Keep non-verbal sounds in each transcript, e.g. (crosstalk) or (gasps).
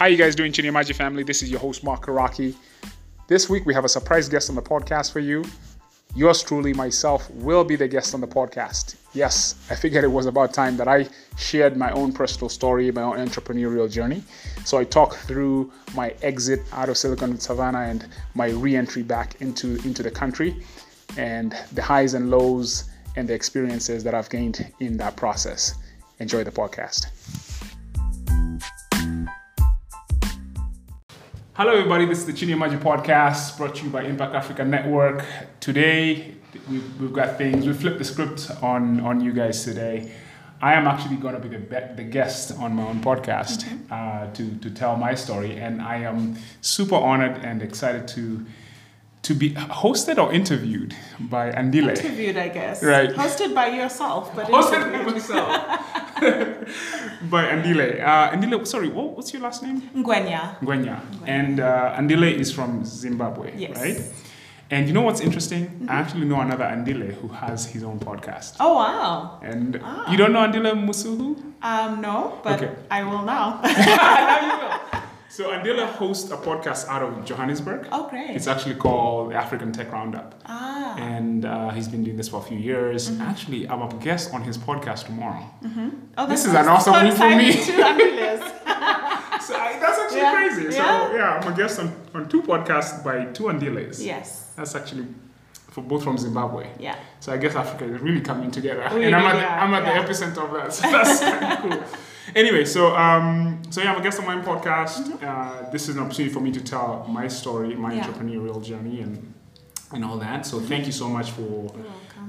How you guys doing, Chinyamaji family? This is your host, Mark Karaki. This week we have a surprise guest on the podcast for you. Yours truly, myself, will be the guest on the podcast. Yes, I figured it was about time that I shared my own personal story, my own entrepreneurial journey. So I talk through my exit out of Silicon Savannah and my re-entry back into, into the country and the highs and lows and the experiences that I've gained in that process. Enjoy the podcast. Hello, everybody. This is the Chinyamaji podcast brought to you by Impact Africa Network. Today, we've, we've got things, we flipped the script on, on you guys today. I am actually going to be the, the guest on my own podcast mm-hmm. uh, to, to tell my story, and I am super honored and excited to to be hosted or interviewed by Andile. Interviewed, I guess. Right. Hosted by yourself, but hosted by myself. (laughs) (laughs) by Andile. Uh, Andile, sorry, what, what's your last name? Ngwenya. Ngwenya. And uh, Andile is from Zimbabwe, yes. right? And you know what's interesting? Mm-hmm. I actually know another Andile who has his own podcast. Oh wow! And ah. you don't know Andile Masuku? Um, no, but okay. I will now. (laughs) (laughs) now you will. So Andile hosts a podcast out of Johannesburg. Oh, great! It's actually called the African Tech Roundup. Ah. And uh, he's been doing this for a few years. Mm-hmm. Actually, I'm a guest on his podcast tomorrow. Mm-hmm. Oh, this is an awesome week for me. Too, (laughs) (laughs) so I, that's actually yeah. crazy. Yeah. So yeah, I'm a guest on, on two podcasts by two Andiles. Yes. That's actually for both from Zimbabwe. Yeah. So I guess Africa is really coming together, really, and I'm at, the, I'm at yeah. the epicenter of that. So (laughs) that's kind of cool. Anyway, so um, so yeah, I'm a guest on my podcast. Mm-hmm. Uh, this is an opportunity for me to tell my story, my yeah. entrepreneurial journey, and and all that. So thank you so much for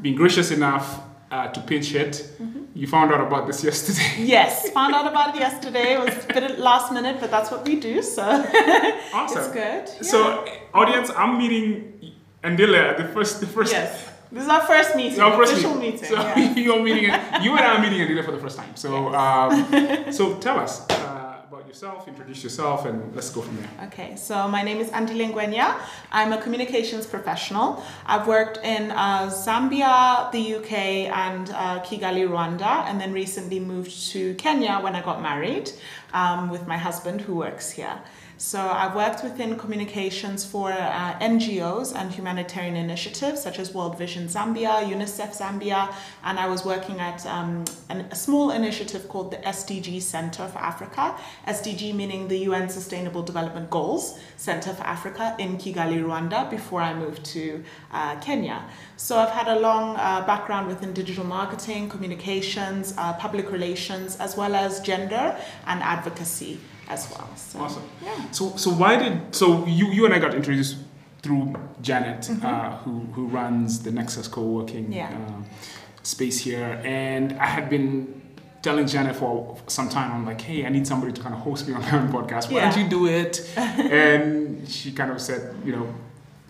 being gracious enough uh, to pitch it. Mm-hmm. You found out about this (laughs) yesterday. Yes, found out about it yesterday. It was a bit last minute, but that's what we do. So (laughs) awesome. it's good. Yeah. So audience, I'm meeting Andile the first the first. Yes this is our first meeting, our first official meeting. meeting so yeah. (laughs) you're meeting, you and I are meeting Andile for the first time. So, yes. um, (laughs) so tell us uh, about yourself, introduce yourself, and let's go from there. Okay, so my name is Andile Ngwenya. I'm a communications professional. I've worked in uh, Zambia, the UK, and uh, Kigali, Rwanda, and then recently moved to Kenya when I got married um, with my husband who works here. So I've worked within communications for uh, NGOs and humanitarian initiatives such as World Vision Zambia, UNICEF Zambia, and I was working at um, an, a small initiative called the SDG Center for Africa. SDG meaning the UN Sustainable Development Goals Center for Africa in Kigali, Rwanda, before I moved to uh, Kenya. So I've had a long uh, background within digital marketing, communications, uh, public relations, as well as gender and advocacy as well. So, awesome. Yeah. So so why did so you you and I got introduced through Janet, mm-hmm. uh, who who runs the Nexus co-working yeah. uh, space here, and I had been telling Janet for some time, I'm like, hey, I need somebody to kind of host me on (laughs) my own podcast. Why yeah. don't you do it? (laughs) and she kind of said, you know,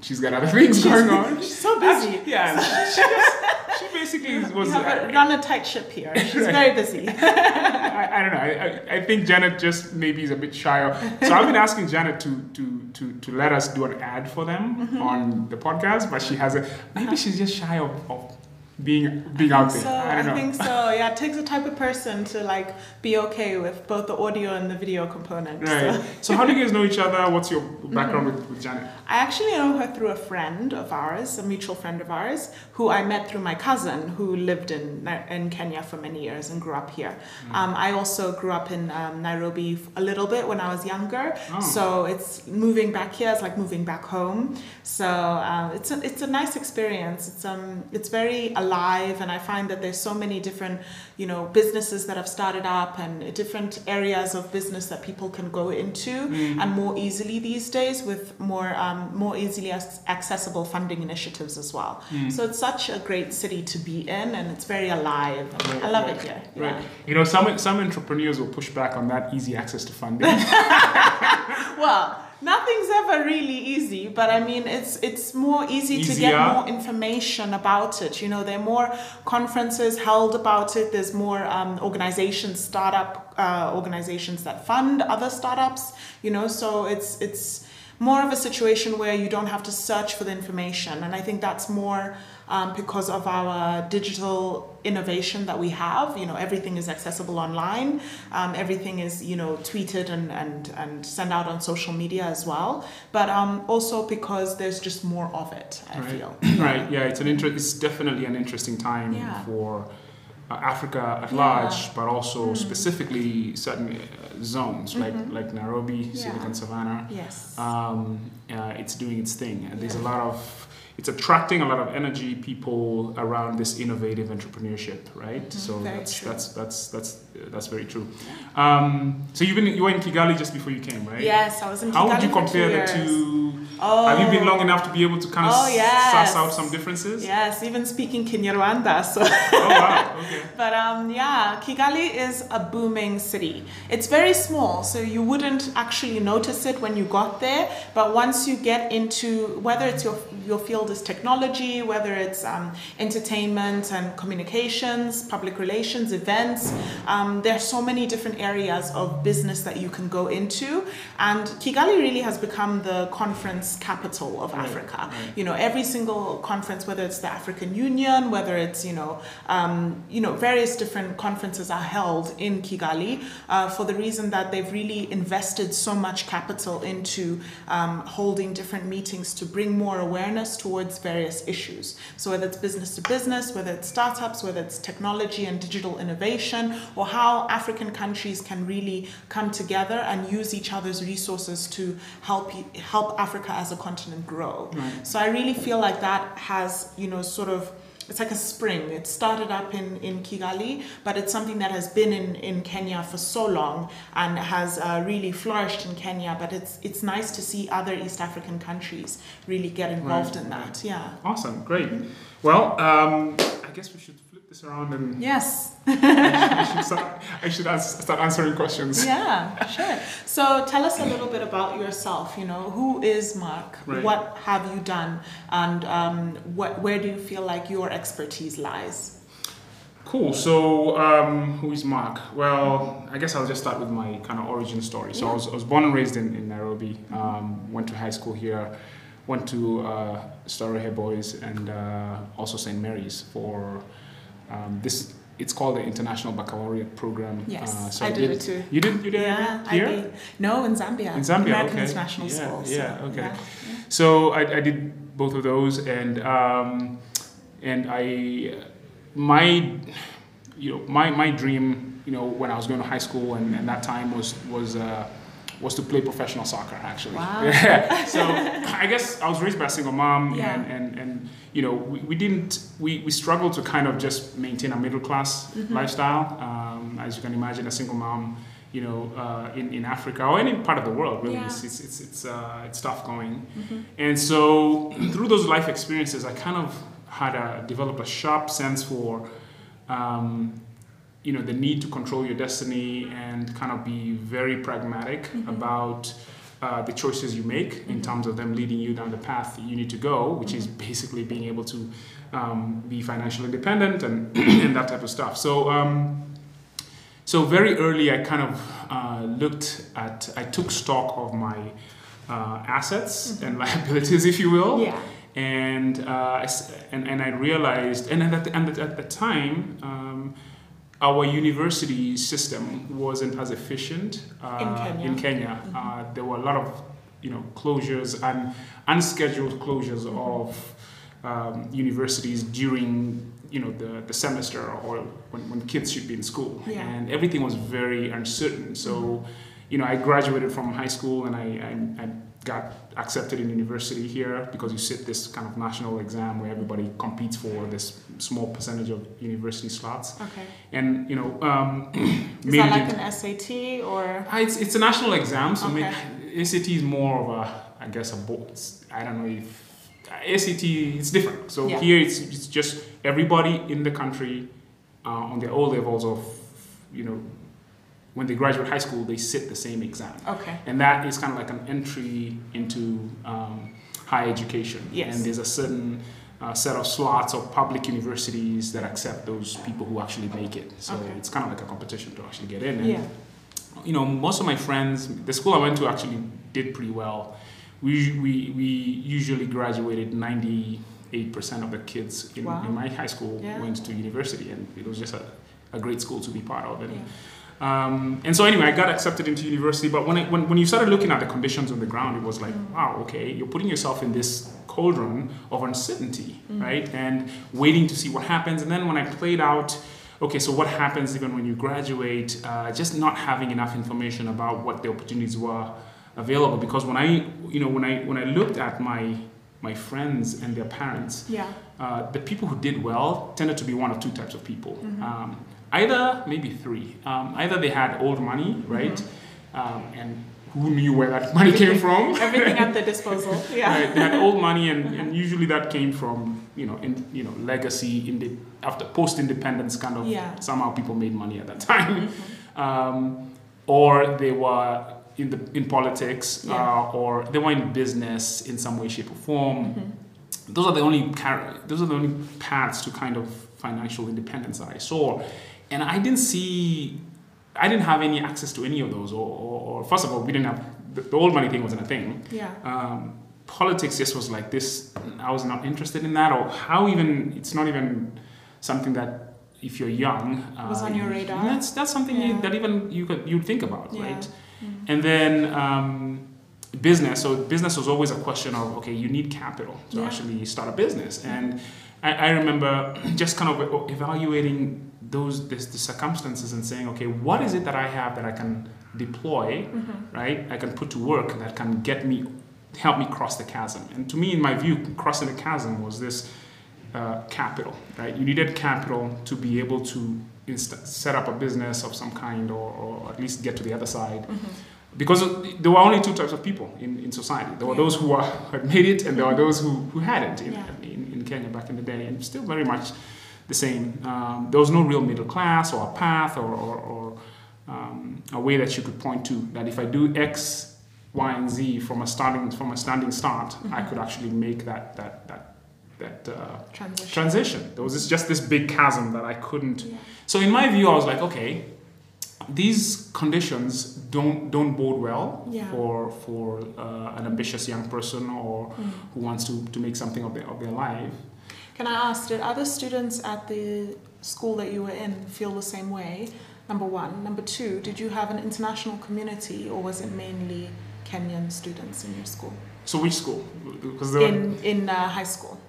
she's got other (laughs) things she's, going on. She's so busy. yeah. She, just, she basically was. Uh, run a tight ship here. She's very (laughs) busy. I, I, don't know. I, I, think Janet just maybe is a bit shy. So I've been asking Janet to to to, to let us do an ad for them mm-hmm. on the podcast, but she hasn't. Maybe uh-huh. she's just shy of, of being being out there. So, I, I think so. (laughs) Yeah, it takes a type of person to like be okay with both the audio and the video component. Right. So, so how do you guys know each other? What's your background mm-hmm. with, with Janet? I actually know her through a friend of ours, a mutual friend of ours, who I met through my cousin who lived in in Kenya for many years and grew up here. Mm. Um, I also grew up in um, Nairobi a little bit when I was younger. Oh. So it's moving back here is like moving back home. So uh, it's a, it's a nice experience. It's um it's very alive alive and i find that there's so many different you know businesses that have started up and different areas of business that people can go into mm. and more easily these days with more um, more easily accessible funding initiatives as well mm. so it's such a great city to be in and it's very alive right, i love right, it here right yeah. you know some some entrepreneurs will push back on that easy access to funding (laughs) (laughs) well nothing's ever really easy but i mean it's it's more easy Easier. to get more information about it you know there are more conferences held about it there's more um, organizations startup uh, organizations that fund other startups you know so it's it's more of a situation where you don't have to search for the information. And I think that's more um, because of our digital innovation that we have. You know, everything is accessible online. Um, everything is, you know, tweeted and, and, and sent out on social media as well. But um, also because there's just more of it, I right. feel. (clears throat) right. Yeah, it's an inter- It's definitely an interesting time Yeah. for uh, Africa at Yeah. large, but also Mm. specifically certain uh, zones like Mhm. like Nairobi, Yeah. Silicon Savannah. Yes. um, uh, it's doing its thing. And there's a lot of, it's attracting a lot of energy, people around this innovative entrepreneurship, right? Mhm, So that's, true. that's that's that's that's very true. Um, so you've been you were in Kigali just before you came, right? Yes, I was in Kigali How would you compare the two? Oh. Have you been long enough to be able to kind of Oh, yes. suss out some differences? Yes, even speaking Kinyarwanda. So, Oh wow. Okay. (laughs) but um, yeah, Kigali is a booming city. It's very small, so you wouldn't actually notice it when you got there. But once you get into whether it's your your field is technology, whether it's um, entertainment and communications, public relations, events, um, there are so many different areas of business that you can go into. And Kigali really has become the conference capital of Right, Africa. right. You know, every single conference, whether it's the African Union, whether it's you know, um, you know, various different conferences are held in Kigali uh, for the reason that they've really invested so much capital into um, holding different meetings to bring more awareness towards various issues. So whether it's business to business, whether it's startups, whether it's technology and digital innovation, or how African countries can really come together and use each other's resources to help help Africa as a continent grow. Right. So I really feel like that has, you know, sort of it's like a spring. It started up in, in Kigali, but it's something that has been in, in Kenya for so long and has uh, really flourished in Kenya. But it's it's nice to see other East African countries really get involved Right. in that. Yeah. Awesome. Great. Well, um, I guess we should this around and Yes. I should start, I should start answering questions. Yeah, sure. So tell us a little bit about yourself. You know, who is Mark? Right. What have you done? And um, what, where do you feel like your expertise lies? Cool. So, um, who is Mark? Well, I guess I'll just start with my kind of origin story. So, I, was, I was born and raised in, in Nairobi. Um, went to high school here. Went to uh, Starehe Boys and uh, also St. Mary's for um, this. It's called the International Baccalaureate Program. Yes, Uh, so I did it too. You did? You did? Yeah, here? I did. No, in Zambia. In Zambia, American okay. International Yeah, School. so, yeah, okay. yeah. So I, I did both of those, and um, and I my you know my, my dream you know when I was going to high school and, and that time was was uh, was to play professional soccer actually. Wow. (laughs) Yeah. So I guess I was raised by a single mom Yeah. and, and, and you know we, we didn't we, we struggled to kind of just maintain a middle class Mm-hmm. lifestyle. Um, as you can imagine, a single mom you know, uh, in, in Africa or any part of the world, really, Yeah. it's, it's, it's, it's, uh, it's tough going. Mhm. And so (clears throat) through those life experiences, I kind of had a, developed a sharp sense for, um, you know, the need to control your destiny and kind of be very pragmatic Mhm. about uh, the choices you make in Mhm. terms of them leading you down the path you need to go, which is basically being able to um, be financially independent and, (clears throat) and that type of stuff. So, um, so very early, I kind of uh, looked at, I took stock of my uh, assets Mhm. and (laughs) liabilities, if you will, Yeah. and, uh, and and I realized, and at the, and at the time, um, our university system wasn't as efficient uh, In Kenya. in Kenya. Mhm. Uh, there were a lot of you know closures and unscheduled closures Mhm. of um, universities during you know the, the semester or when, when kids should be in school Yeah. and everything was very uncertain so Mhm. you know i graduated from high school and I, I, I got accepted in university here because you sit this kind of national exam where everybody competes for this small percentage of university slots Okay. and you know um, (clears throat) Is that like an SAT or? Ah, it's, it's a national exam, so Okay. ACT is more of a, I guess, a board. I don't know if uh, ACT it's different. So Yeah. here it's it's just everybody in the country uh, on their all levels of, you know, when they graduate high school, they sit the same exam, Okay. and that is kind of like an entry into um, higher education. Yes. And there's a certain uh, set of slots of public universities that accept those people who actually make it. So Okay. it's kind of like a competition to actually get in. And Yeah. you know, most of my friends, the school I went to actually did pretty well we, we, we usually graduated 98% of the kids in, Wow. in my high school Yeah. went to university, and it was just a, a great school to be part of. And, Yeah. Um, and so anyway, I got accepted into university. But when, I, when when you started looking at the conditions on the ground, it was like, Mm. wow, okay, you're putting yourself in this cauldron of uncertainty, Mm. right? And waiting to see what happens. And then when I played out, okay, so what happens even when you graduate? Uh, just not having enough information about what the opportunities were available. Because when I, you know, when I when I looked at my my friends and their parents, Yeah. uh, the people who did well tended to be one of two types of people. Mm-hmm. Um, either, maybe three. Um, either they had old money, right? Mm-hmm. Um, and who knew where that money came from? Everything at (laughs) the disposal. Yeah. Right, they had old money, and, and usually that came from you know in you know legacy in the after post independence kind of Yeah. somehow people made money at that (laughs) time, um, or they were in the in politics, Yeah. uh, or they were in business in some way, shape, or form. Mm-hmm. Those are the only those are the only paths to kind of financial independence that I saw, and I didn't see. I didn't have any access to any of those, or, or, or first of all, we didn't have the, the old money thing wasn't a thing Yeah. um, politics just was like this i was not interested in that or how even it's not even something that if you're young uh, Was on your radar? that's that's something you, that even you could you'd think about Yeah. right and then um, business so business was always a question of okay you need capital to Yeah. actually start a business and I, I remember (clears throat) just kind of evaluating those this, the circumstances and saying okay what is it that i have that i can deploy Mm-hmm. right i can put to work that can get me help me cross the chasm and to me in my view crossing the chasm was this uh, capital right you needed capital to be able to inst- set up a business of some kind or, or at least get to the other side because there were only two types of people in, in society there were Yeah. those who were, had (laughs) made it and there were those who, who hadn't in, Yeah. in, in kenya back in the day and still very much the same um, there was no real middle class or a path or, or, or um, a way that you could point to that if I do X, Y, and Z from a starting from a standing start, I could actually make that that that that uh, Transition. transition. There was this, just this big chasm that I couldn't. Yeah. So in my view, I was like, okay, these conditions don't don't bode well Yeah. for for uh, an ambitious young person or Mm. who wants to, to make something of their of their life. Can I ask, did other students at the school that you were in feel the same way? Number one. Number two, did you have an international community or was it mainly Kenyan students in your school? So which school? Because there were, In, in uh, high school?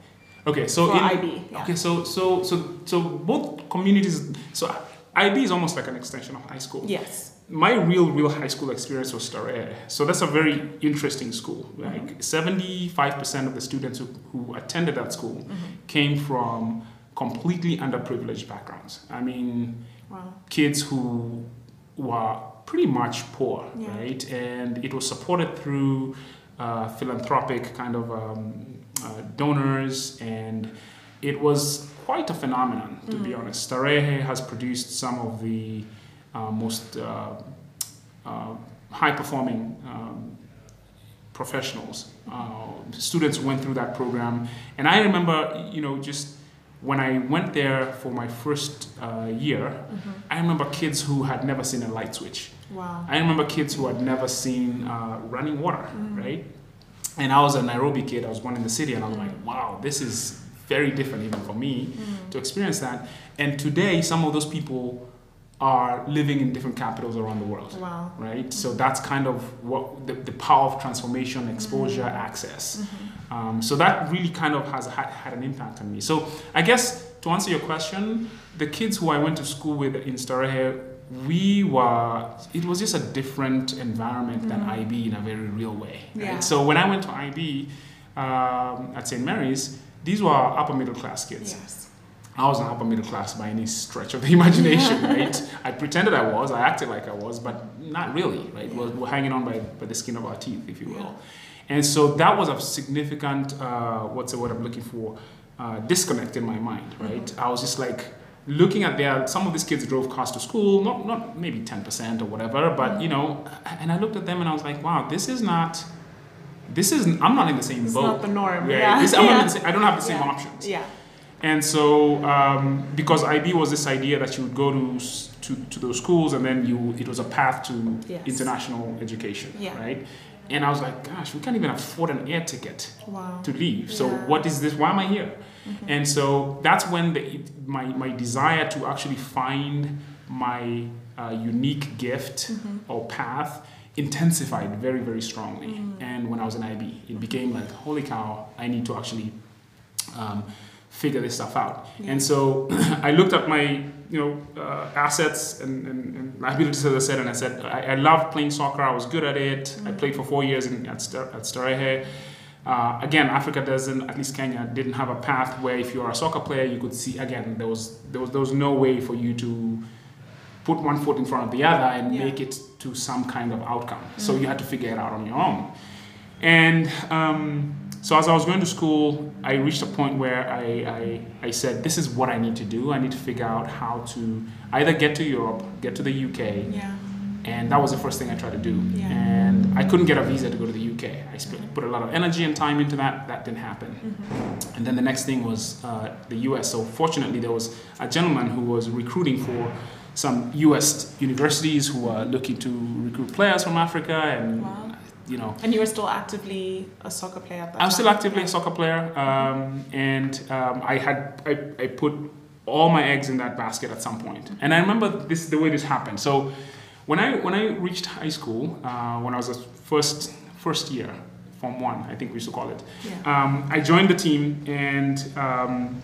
okay, so For in, IB, yeah. Okay, so so so so both communities. So IB is almost like an extension of high school. Yes. My real real high school experience was Starehe. So that's a very interesting school. Like five percent of the students who, who attended that school Mm-hmm. came from completely underprivileged backgrounds. I mean, Wow. kids who were pretty much poor, Yeah. right? And it was supported through uh, philanthropic kind of um, uh, donors, and it was quite a phenomenon, to be honest. Starehe has produced some of the most uh, uh, high performing um, professionals. Uh, students went through that program, and I remember, you know, just when I went there for my first uh, year, I remember kids who had never seen a light switch. Wow. I remember kids who had never seen uh, running water, right? And I was a Nairobi kid. I was born in the city, and I was like, wow, this is very different even for me to experience that. And today, some of those people are living in different capitals around the world Wow. right? So that's kind of what the, the power of transformation, exposure, Mm-hmm. access. Um, so that really kind of has had, had an impact on me. So I guess to answer your question, the kids who I went to school with in Starehe, we were, it was just a different environment than IB in a very real way. Right? Mm-hmm. Yeah. So when I went to IB um, at St. Mary's, these were upper middle class kids. Yes. I wasn't upper middle class by any stretch of the (laughs) imagination, right? I pretended I was, I acted like I was, but not really, right? We're, we're hanging on by, by the skin of our teeth, if you will. Yeah. And so that was a significant, uh, what's the word I'm looking for, uh, disconnect in my mind, right? I was just like looking at their, some of these kids drove cars to school, not, not maybe 10% or whatever, but you know, and I looked at them and I was like, wow, this is not, this is, I'm not in the same It's boat. not the norm. Yeah, Yeah. this- not Yeah. (laughs) the same- I don't have the same Yeah. options. Yeah. And so, um, because IB was this idea that you would go to, to to those schools, and then you it was a path to Yes. international education, Yeah. right? And I was like, gosh, we can't even afford an air ticket Wow. to leave. So Yeah. what is this? Why am I here? And so that's when the, my, my desire to actually find my uh, unique gift or path intensified very, very strongly. And when I was in IB, it became like, holy cow, I need to actually um, figure this stuff out. Yeah. And so (clears throat) I looked at my you know uh, assets and, and, and liabilities as I said, and I said I, I loved playing soccer. I was good at it. I played for four years in, at, at Starehe. Uh, again, Africa doesn't, at least Kenya, didn't have a path where if you are a soccer player, you could see. Again, there was there was there was no way for you to put one foot in front of the other and Yeah. make it to some kind of outcome. So you had to figure it out on your own. And um, so as I was going to school, I reached a point where I, I, I said, this is what I need to do. I need to figure out how to either get to Europe, get to the UK, Yeah. and that was the first thing I tried to do. Yeah. And I couldn't get a visa to go to the UK. I put a lot of energy and time into that. That didn't happen. Mm-hmm. And then the next thing was uh, the US. So fortunately, there was a gentleman who was recruiting for some US universities who were looking to recruit players from Africa, and Wow. You know, And you were still actively a soccer player at that I'm time? still actively a soccer player, um, and um, I had I, I put all my eggs in that basket at some point. And I remember this the way this happened. So when I when I reached high school, uh, when I was a first first year, form one, I think we used to call it. Yeah. Um, I joined the team, and um,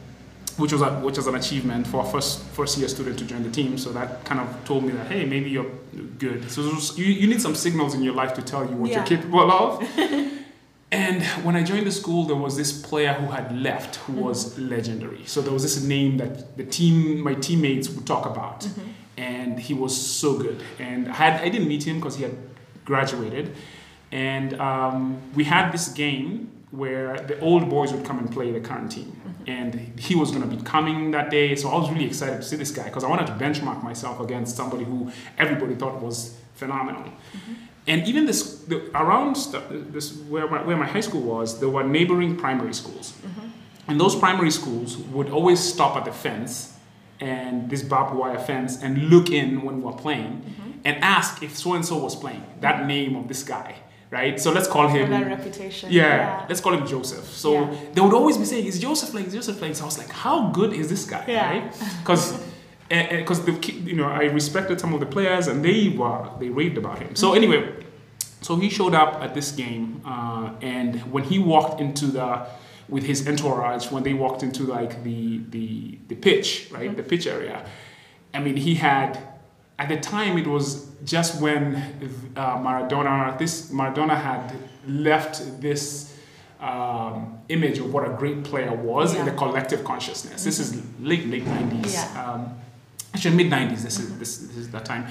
which was a, which was an achievement for a first first year student to join the team. So that kind of told me that hey, maybe you're good. So was- you, you need some signals in your life to tell you what Yeah. you're capable of. (laughs) and when I joined the school, there was this player who had left who was legendary. So there was this name that the team, my teammates would talk about, and he was so good. And I had I didn't meet him because he had graduated, and um, we had this game where the old boys would come and play the current team. Mm-hmm. And he was going to be coming that day. So I was really excited to see this guy because I wanted to benchmark myself against somebody who everybody thought was phenomenal. Mm-hmm. And even this, the, around st- this, where, my, where my high school was, there were neighboring primary schools. Mm-hmm. And those primary schools would always stop at the fence and this barbed wire fence and look in when we were playing and ask if so and so was playing, that name of this guy, right? So let's call him. that reputation. Yeah, let's call him Joseph. So Yeah. they would always be saying, "Is Joseph playing? Is Joseph playing?" So I was like, "How good is this guy?" Yeah. Right? Because because (laughs) eh, eh, the you know I respected some of the players and they were they raved about him. So mm-hmm. anyway, so he showed up at this game, uh, and when he walked into the with his entourage, when they walked into like the the the pitch, right, mm-hmm. the pitch area, I mean, he had at the time it was just when uh, Maradona, this Maradona had left this um, image of what a great player was in the collective consciousness. This is late late nineties, Yeah. um, actually mid nineties. This is this, this is that time,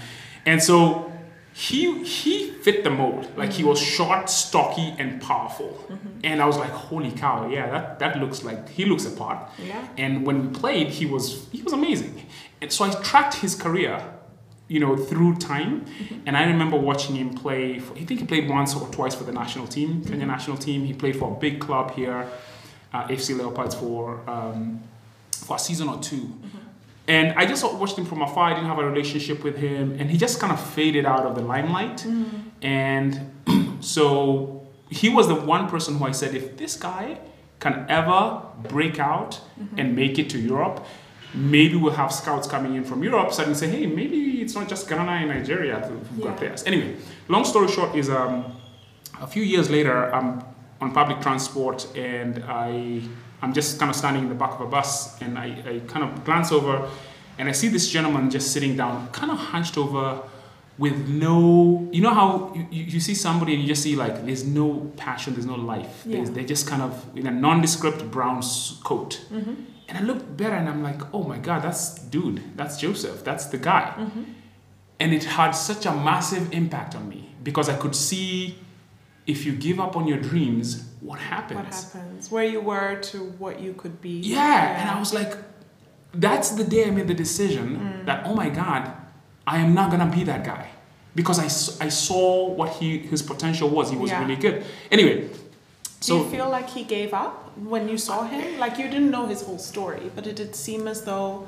and so he he fit the mold. Like he was short, stocky, and powerful. And I was like, holy cow, yeah, that that looks like he looks apart. Yeah. And when we played, he was he was amazing. And so I tracked his career, you know, through time. And I remember watching him play. For, I think he played once or twice for the national team, Kenya national team. He played for a big club here, uh, FC Leopards, for um, for a season or 2 And I just watched him from afar. I didn't have a relationship with him, and he just kind of faded out of the limelight. And (clears throat) so he was the one person who I said, if this guy can ever break out and make it to Europe, maybe we'll have scouts coming in from Europe suddenly say, hey, maybe it's not just Ghana and Nigeria who've got Yeah. players. Anyway, long story short is um, a few years later, I'm on public transport and I, I'm just kind of standing in the back of a bus and I, I kind of glance over and I see this gentleman just sitting down, kind of hunched over with no, you know how you, you see somebody and you just see like there's no passion, there's no life. There's, Yeah. they're just kind of in a nondescript brown coat. And I looked better and I'm like, oh my God, that's dude, that's Joseph, that's the guy. And it had such a massive impact on me because I could see if you give up on your dreams, what happens? What happens? Where you were to what you could be. Yeah. And I was like, that's the day I made the decision Mm. that, oh my God, I am not going to be that guy. Because I, I saw what he, his potential was. He was Yeah. really good. Anyway, Do so you feel like he gave up when you saw him? Like you didn't know his whole story, but it did seem as though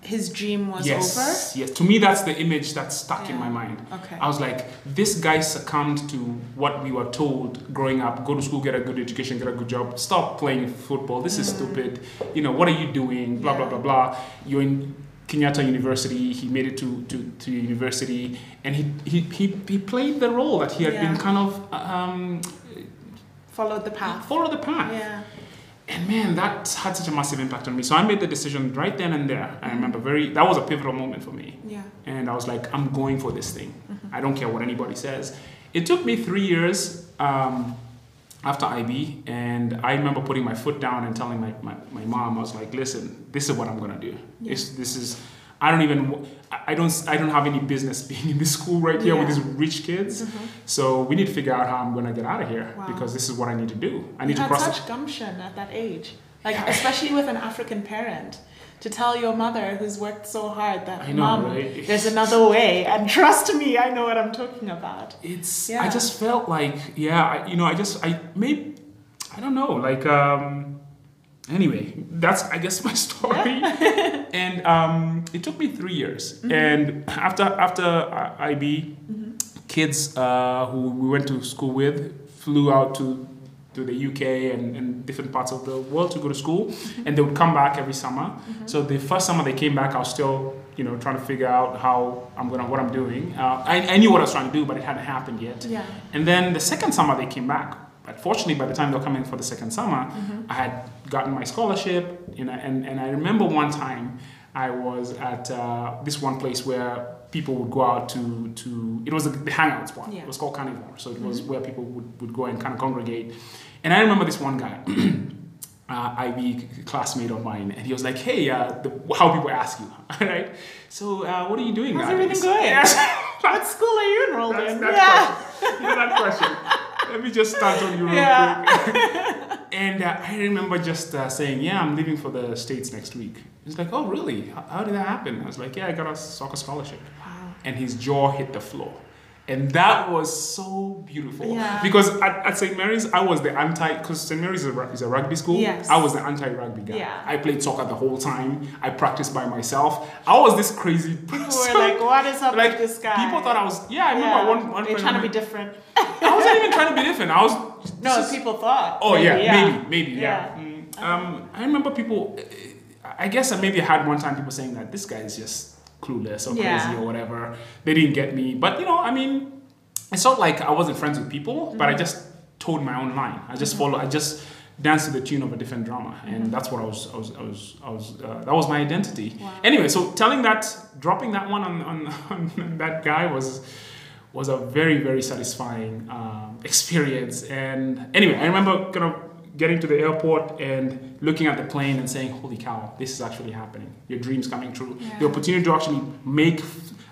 his dream was yes, over. Yes, to me, that's the image that stuck in my mind. Okay. I was like, this guy succumbed to what we were told growing up go to school, get a good education, get a good job, stop playing football. This is stupid. You know, what are you doing? Blah, blah, Mm. Yeah. blah, blah. You're in Kenyatta University. He made it to, to, to university and he, he, he, he played the role that he had been kind of um, Followed the path. follow the path. Yeah. And man, that had such a massive impact on me. So I made the decision right then and there. I remember very, that was a pivotal moment for me. Yeah. And I was like, I'm going for this thing. I don't care what anybody says. It took me three years um, after IB, and I remember putting my foot down and telling my, my, my mom, I was like, listen, this is what I'm gonna do. This, this is, I don't even, I don't, I don't have any business (laughs) being in this school right here with these rich kids. So we need to figure out how I'm gonna get out of here Wow. because this is what I need to do. I You need to had cross. such gumption at that age, (laughs) like especially with an African parent, to tell your mother who's worked so hard that know, mom, right? there's (laughs) another way, and trust me, I know what I'm talking about. it's Yeah. i just felt like yeah I, you know i just i maybe i don't know like um anyway that's i guess (laughs) my story (laughs) and um it took me three years Mm-hmm. and after after I- ib kids uh who we went to school with flew out to to the UK and, and different parts of the world to go to school, Mm-hmm. and they would come back every summer. So the first summer they came back, I was still, you know, trying to figure out how I'm gonna what I'm doing. Uh, I, I knew what I was trying to do, but it hadn't happened yet. Yeah. And then the second summer they came back. But fortunately, by the time they were coming for the second summer, I had gotten my scholarship. You know, and, and I remember one time I was at uh, this one place where people would go out to to. It was the hangout spot. Yeah. It was called Carnivore, so it was where people would, would go and kind of congregate. And I remember this one guy. (clears throat) Uh, IB classmate of mine, and he was like, "Hey, uh, the, how people ask you, (laughs) right? So, uh, what are you doing How's nowadays?" everything (laughs) going? Yes. (laughs) What school are you enrolled That's in? that yeah. question. You know that question. Let me just start on you real Yeah. quick. (laughs) and uh, I remember just uh, saying, "Yeah, I'm leaving for the states next week." He's like, "Oh, really? How, how did that happen?" I was like, "Yeah, I got a soccer scholarship." Wow. And his jaw hit the floor. And that was so beautiful. Yeah. Because at, at St. Mary's, I was the anti, because St. Mary's is a, is a rugby school. Yes. I was the anti rugby guy. Yeah. I played soccer the whole time. I practiced by myself. I was this crazy person. People were like, what is up Like, with this guy? People thought I was, yeah, I remember yeah. one, one They're trying to be different. I wasn't even trying to be different. I was. No, just- people thought. Oh yeah, yeah. maybe, maybe, yeah. Yeah. Mm, Um, I remember people. I guess I maybe had one time people saying that this guy is just clueless or Yeah. crazy or whatever. They didn't get me, but you know, I mean, it's not like I wasn't friends with people, but I just told my own line. I just followed. I just danced to the tune of a different drama, and that's what I was. I was. I was. I was uh, that was my identity. Wow. Anyway, so telling that, dropping that one on, on, (laughs) on that guy was was a very very satisfying um, experience. And anyway, I remember kind of getting to the airport and looking at the plane and saying, "Holy cow, this is actually happening! Your dreams coming true. The opportunity to actually make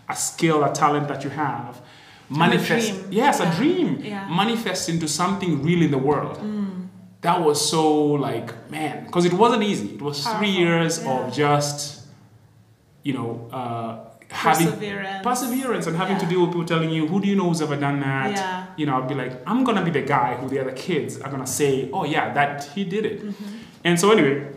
a skill, a talent that you have." Manifest, yes, Yeah. a dream, Yeah. manifest into something real in the world. That was so like, man, because it wasn't easy. It was three years yeah. of just, you know, uh, having Perseverance. perseverance and having to deal with people telling you, who do you know who's ever done that? Yeah. You know, I'd be like, I'm gonna be the guy who the other kids are gonna say, oh yeah, that he did it. Mm-hmm. And so anyway,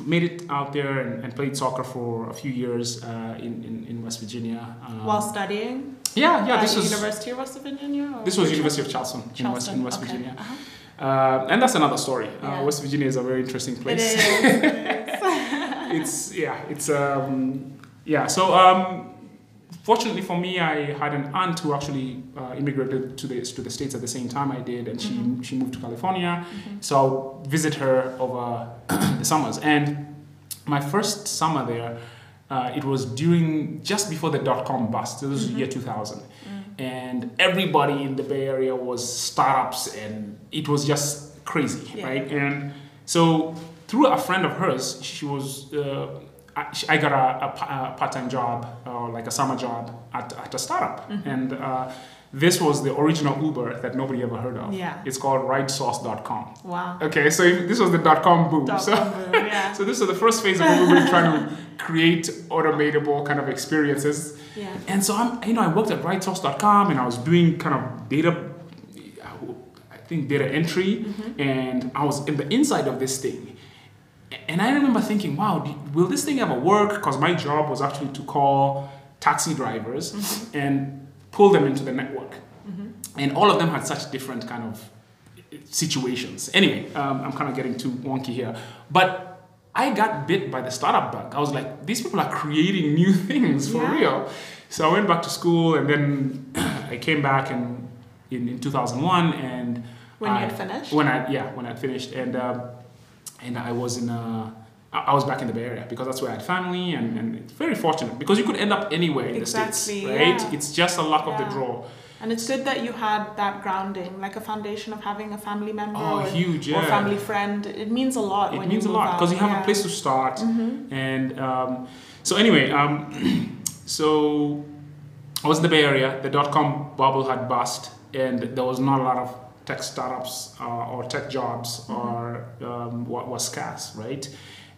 made it out there and, and played soccer for a few years uh, in, in, in West Virginia. Um, While studying yeah, yeah, at this was University of West Virginia? Or this was University of Charleston, in West, Charleston, in West okay. Virginia. Uh-huh. Uh, and that's another story. Uh, West Virginia is a very interesting It place. is. (laughs) it's yeah, it's um, yeah. So um, fortunately for me, I had an aunt who actually uh, immigrated to the to the states at the same time I did, and she Mm-hmm. she moved to California. So I'll visit her over (clears throat) the summers. And my first summer there, uh, it was during just before the dot com bust. This was Mm-hmm. year two thousand. Mm. And everybody in the Bay Area was startups, and it was just crazy, Yeah. right? And so through a friend of hers, she was. Uh, I, I got a, a, a part-time job, or like a summer job at, at a startup, Mm-hmm. and uh, this was the original Uber that nobody ever heard of. Yeah. It's called RideSource.com. Wow. Okay, so this was the dot-com boom. Dot so, com boom, yeah. (laughs) so this was the first phase of Uber trying to (laughs) create automatable kind of experiences. Yeah. And so I'm, you know, I worked at RightSource.com and I was doing kind of data, I think data entry, Mm-hmm. and I was in the inside of this thing. And I remember thinking, wow, will this thing ever work? Because my job was actually to call taxi drivers and pull them into the network. And all of them had such different kind of situations. Anyway, um, I'm kind of getting too wonky here. But I got bit by the startup bug. I was like, these people are creating new (laughs) things for Yeah. real. So I went back to school and then (clears throat) I came back and in, in 2001 and When you I- had finished? when I yeah when I finished and um, and I was in uh, I was back in the Bay Area because that's where I had family and, and it's very fortunate because you could end up anywhere in Exactly, the states right yeah. it's just a luck of the draw And it's good that you had that grounding, like a foundation of having a family member Oh, or, huge, or family friend. It means a lot. it means a lot because you have yeah. a place to start and um, so anyway um, (clears throat) so I was in the Bay Area the dot com bubble had bust and there was not a lot of tech startups uh, or tech jobs or um, what was scarce right?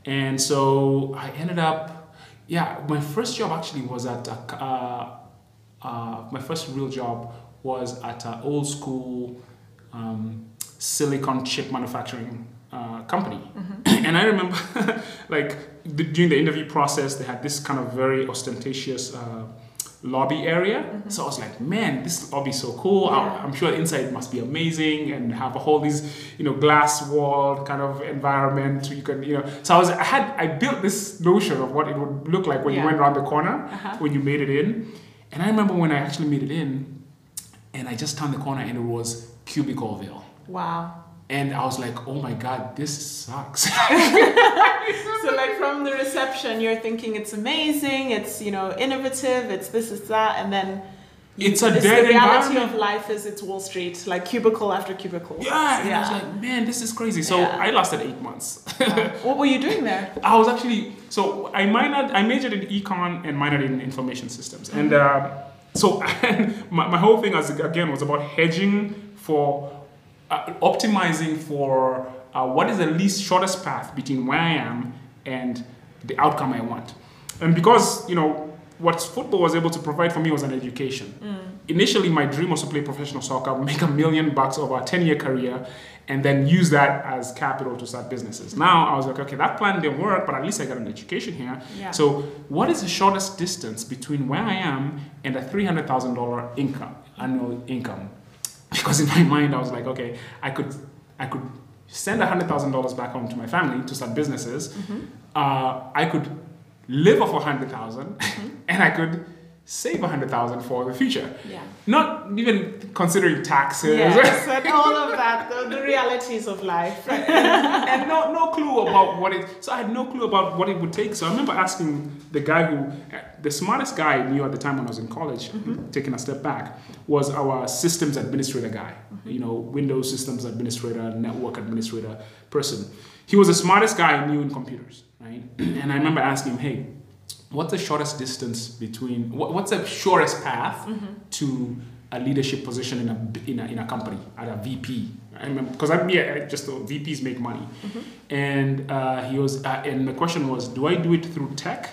And so I ended up yeah my first job actually was at a, uh, uh, my first real job was at an old school um, silicon chip manufacturing uh, company. (clears throat) and I remember, (laughs) like, the, during the interview process, they had this kind of very ostentatious uh, lobby area. So I was like, man, this lobby is so cool. Yeah. I'm sure inside must be amazing and have a whole these, you know, glass wall kind of environment. You can, you know. So I was, I had, I built this notion of what it would look like when you went around the corner, Uh-huh. when you made it in. And I remember when I actually made it in, and I just turned the corner and it was Cubicleville. Wow. And I was like, oh my God, this sucks. (laughs) (laughs) So like from the reception, you're thinking it's amazing, it's you know innovative, it's this, it's that, and then it's a it's dead the reality of life is it's Wall Street, like cubicle after cubicle. yeah, and I was Yeah. like, man, this is crazy. So Yeah. I lasted eight months. (laughs) what were you doing there? I was actually so I minored, I majored in econ and minored in information systems, and uh, so (laughs) my, my whole thing was again was about hedging for uh, optimizing for uh, what is the least shortest path between where I am and the outcome I want, and because you know what football was able to provide for me was an education. Initially, my dream was to play professional soccer, make a million bucks over a 10 year career, and then use that as capital to start businesses. Now I was like, okay, that plan didn't work, but at least I got an education here. Yeah. So, what is the shortest distance between where I am and a $300,000 income, annual income? (laughs) Because in my mind, I was like, okay, I could, I could send $100,000 back home to my family to start businesses. Uh, I could live off 100000 (laughs) and I could save 100000 for the future. Yeah. Not even considering taxes. Yes, (laughs) and all of that, the, the realities of life. and no, no clue about what it. So I had no clue about what it would take. So I remember asking the guy who, the smartest guy I knew at the time when I was in college, mm-hmm. taking a step back, was our systems administrator guy. Mm-hmm. You know, Windows systems administrator, network administrator person. He was the smartest guy I knew in computers, right? (clears throat) and I remember asking him, hey, what's the shortest distance between what, what's the shortest path to a leadership position in a, in a in a company at a VP because I'm yeah just thought VPs make money. And uh, he was uh, and the question was do I do it through tech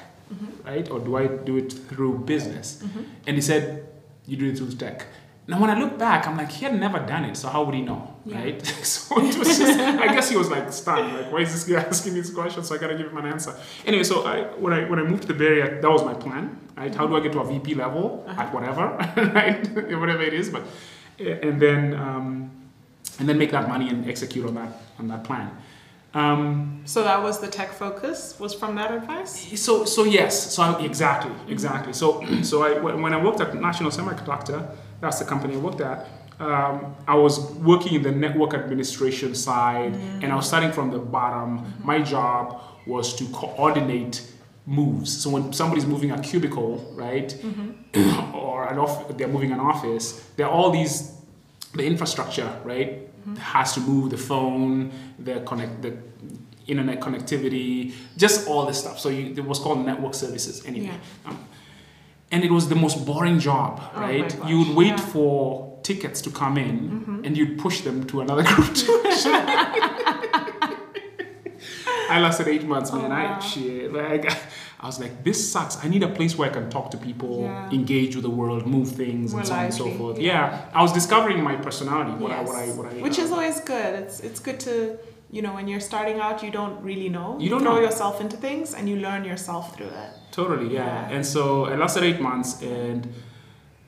right? Or do I do it through business? And he said you do it through tech now when I look back I'm like he had never done it so how would he know Yeah. right? (laughs) So it was just I guess he was like stunned like why is this guy (laughs) asking me this question? So I gotta give him an answer. Anyway so I when I when I moved to the Bay Area that was my plan right? How do I get to a VP level? At whatever (laughs) right? Whatever it is but and then um, and then make that money and execute on that on that plan. Um, So that was the tech focus. Was from that advice. so so yes so I, exactly exactly. So (clears throat) so I when when I worked at National Semiconductor that's the company I worked at. Um, I was working in the network administration side and I was starting from the bottom. My job was to coordinate moves. So when somebody's moving a cubicle right (clears throat) or an off they're moving an office there are all these the infrastructure right has to move the phone the connect the internet connectivity just all this stuff. So you, it was called network services anyway. Yeah. um, and it was the most boring job Oh right gosh, you would wait yeah. for tickets to come in and you'd push them to another (laughs) group to (laughs) I lasted eight months, man. Oh, I wow. shit. Like, I was like, this sucks. I need a place where I can talk to people, Yeah. engage with the world, move things, More and so on and so forth. yeah. Yeah. I was discovering my personality. What I, what I, what I. Which uh, is always good. It's it's good to you know, when you're starting out, you don't really know. You don't throw know. yourself into things and you learn yourself through it. Totally, yeah. Yeah. And so I lasted eight months, and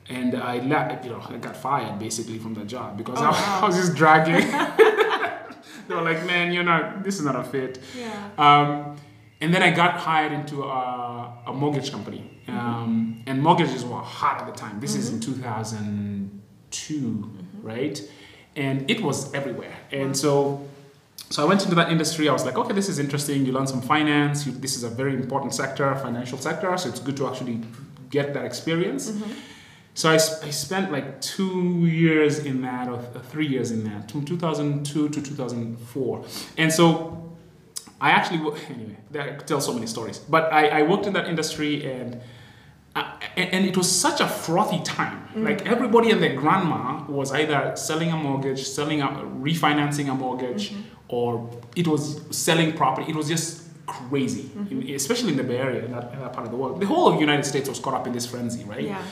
and I left. You know, I got fired basically from the job because Oh, I, (laughs) wow. I was just dragging. (laughs) (laughs) they were like, "Man, you're not. This is not a fit." Yeah. Um, and then I got hired into a, a mortgage company, um, and mortgages were hot at the time. This is in 2002, right? And it was everywhere. And so, so I went into that industry. I was like, okay, this is interesting. You learn some finance. You, this is a very important sector, financial sector. So it's good to actually get that experience. Mm-hmm. So I spent like two years in that, or uh, three years in that, from 2002 to 2004. And so I actually, (laughs) anyway, I could tell so many stories. But I, I worked in that industry and, uh, and, and it was such a frothy time. Mm. Like everybody and their grandma was either selling a mortgage, selling a, refinancing a mortgage, mm-hmm. Or it was selling property. It was just crazy, in, especially in the Bay Area, in that, in that part of the world. The whole of the United States was caught up in this frenzy, right? Yeah.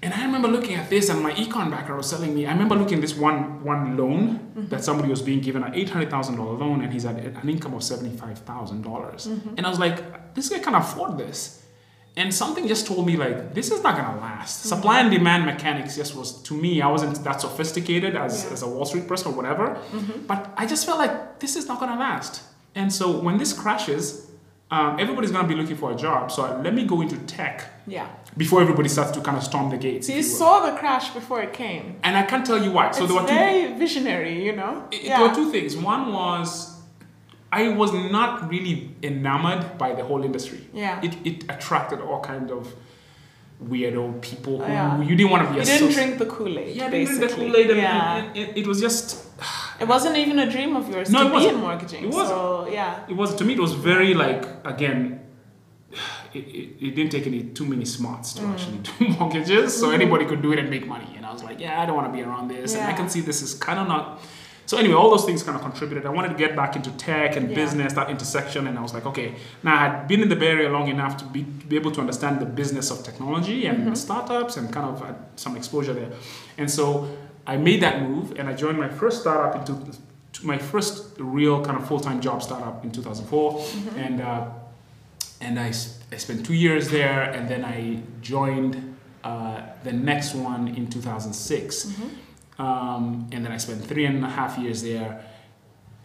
And I remember looking at this, and my econ background was telling me. I remember looking at this one one loan mm-hmm. that somebody was being given an eight hundred thousand dollar loan, and he's at an income of seventy five thousand dollars. Mm-hmm. And I was like, this guy can afford this. And something just told me like, this is not gonna last. Supply and demand mechanics just was to me. I wasn't that sophisticated as, Yeah. as a Wall Street person or whatever, but I just felt like this is not gonna last. And so when this crashes, um, everybody's gonna be looking for a job. So let me go into tech Yeah. before everybody starts to kind of storm the gates. So you you saw the crash before it came. and I can't tell you why. So it's there were two. very visionary, you know? it- yeah. There were two things. One was I was not really enamored by the whole industry. Yeah. It, it attracted all kind of weirdo people who Yeah. you didn't want to be You didn't drink the Kool-Aid, Yeah, I didn't drink the basically. Kool-Aid. and yeah. it, it, it was just. It wasn't even a dream of yours No, to it be wasn't. in mortgaging. It wasn't. So yeah. It was to me. It was very like again. (sighs) It, it, it didn't take any too many smarts Mm. to actually (laughs) do mortgages, so anybody could do it and make money. And I was like, yeah, I don't want to be around this, and I can see this is kind of not. So anyway, all those things kind of contributed. I wanted to get back into tech and Yeah. business, that intersection, and I was like, okay. Now I had been in the Bay Area long enough to be, to be able to understand the business of technology and Mm-hmm. startups, and kind of had some exposure there. And so I made that move, and I joined my first startup into to my first real kind of full time job startup in 2004, Mm-hmm. and uh, and I, I spent two years there, and then I joined uh, the next one in 2006, Mm-hmm. Um, and then I spent three and a half years there.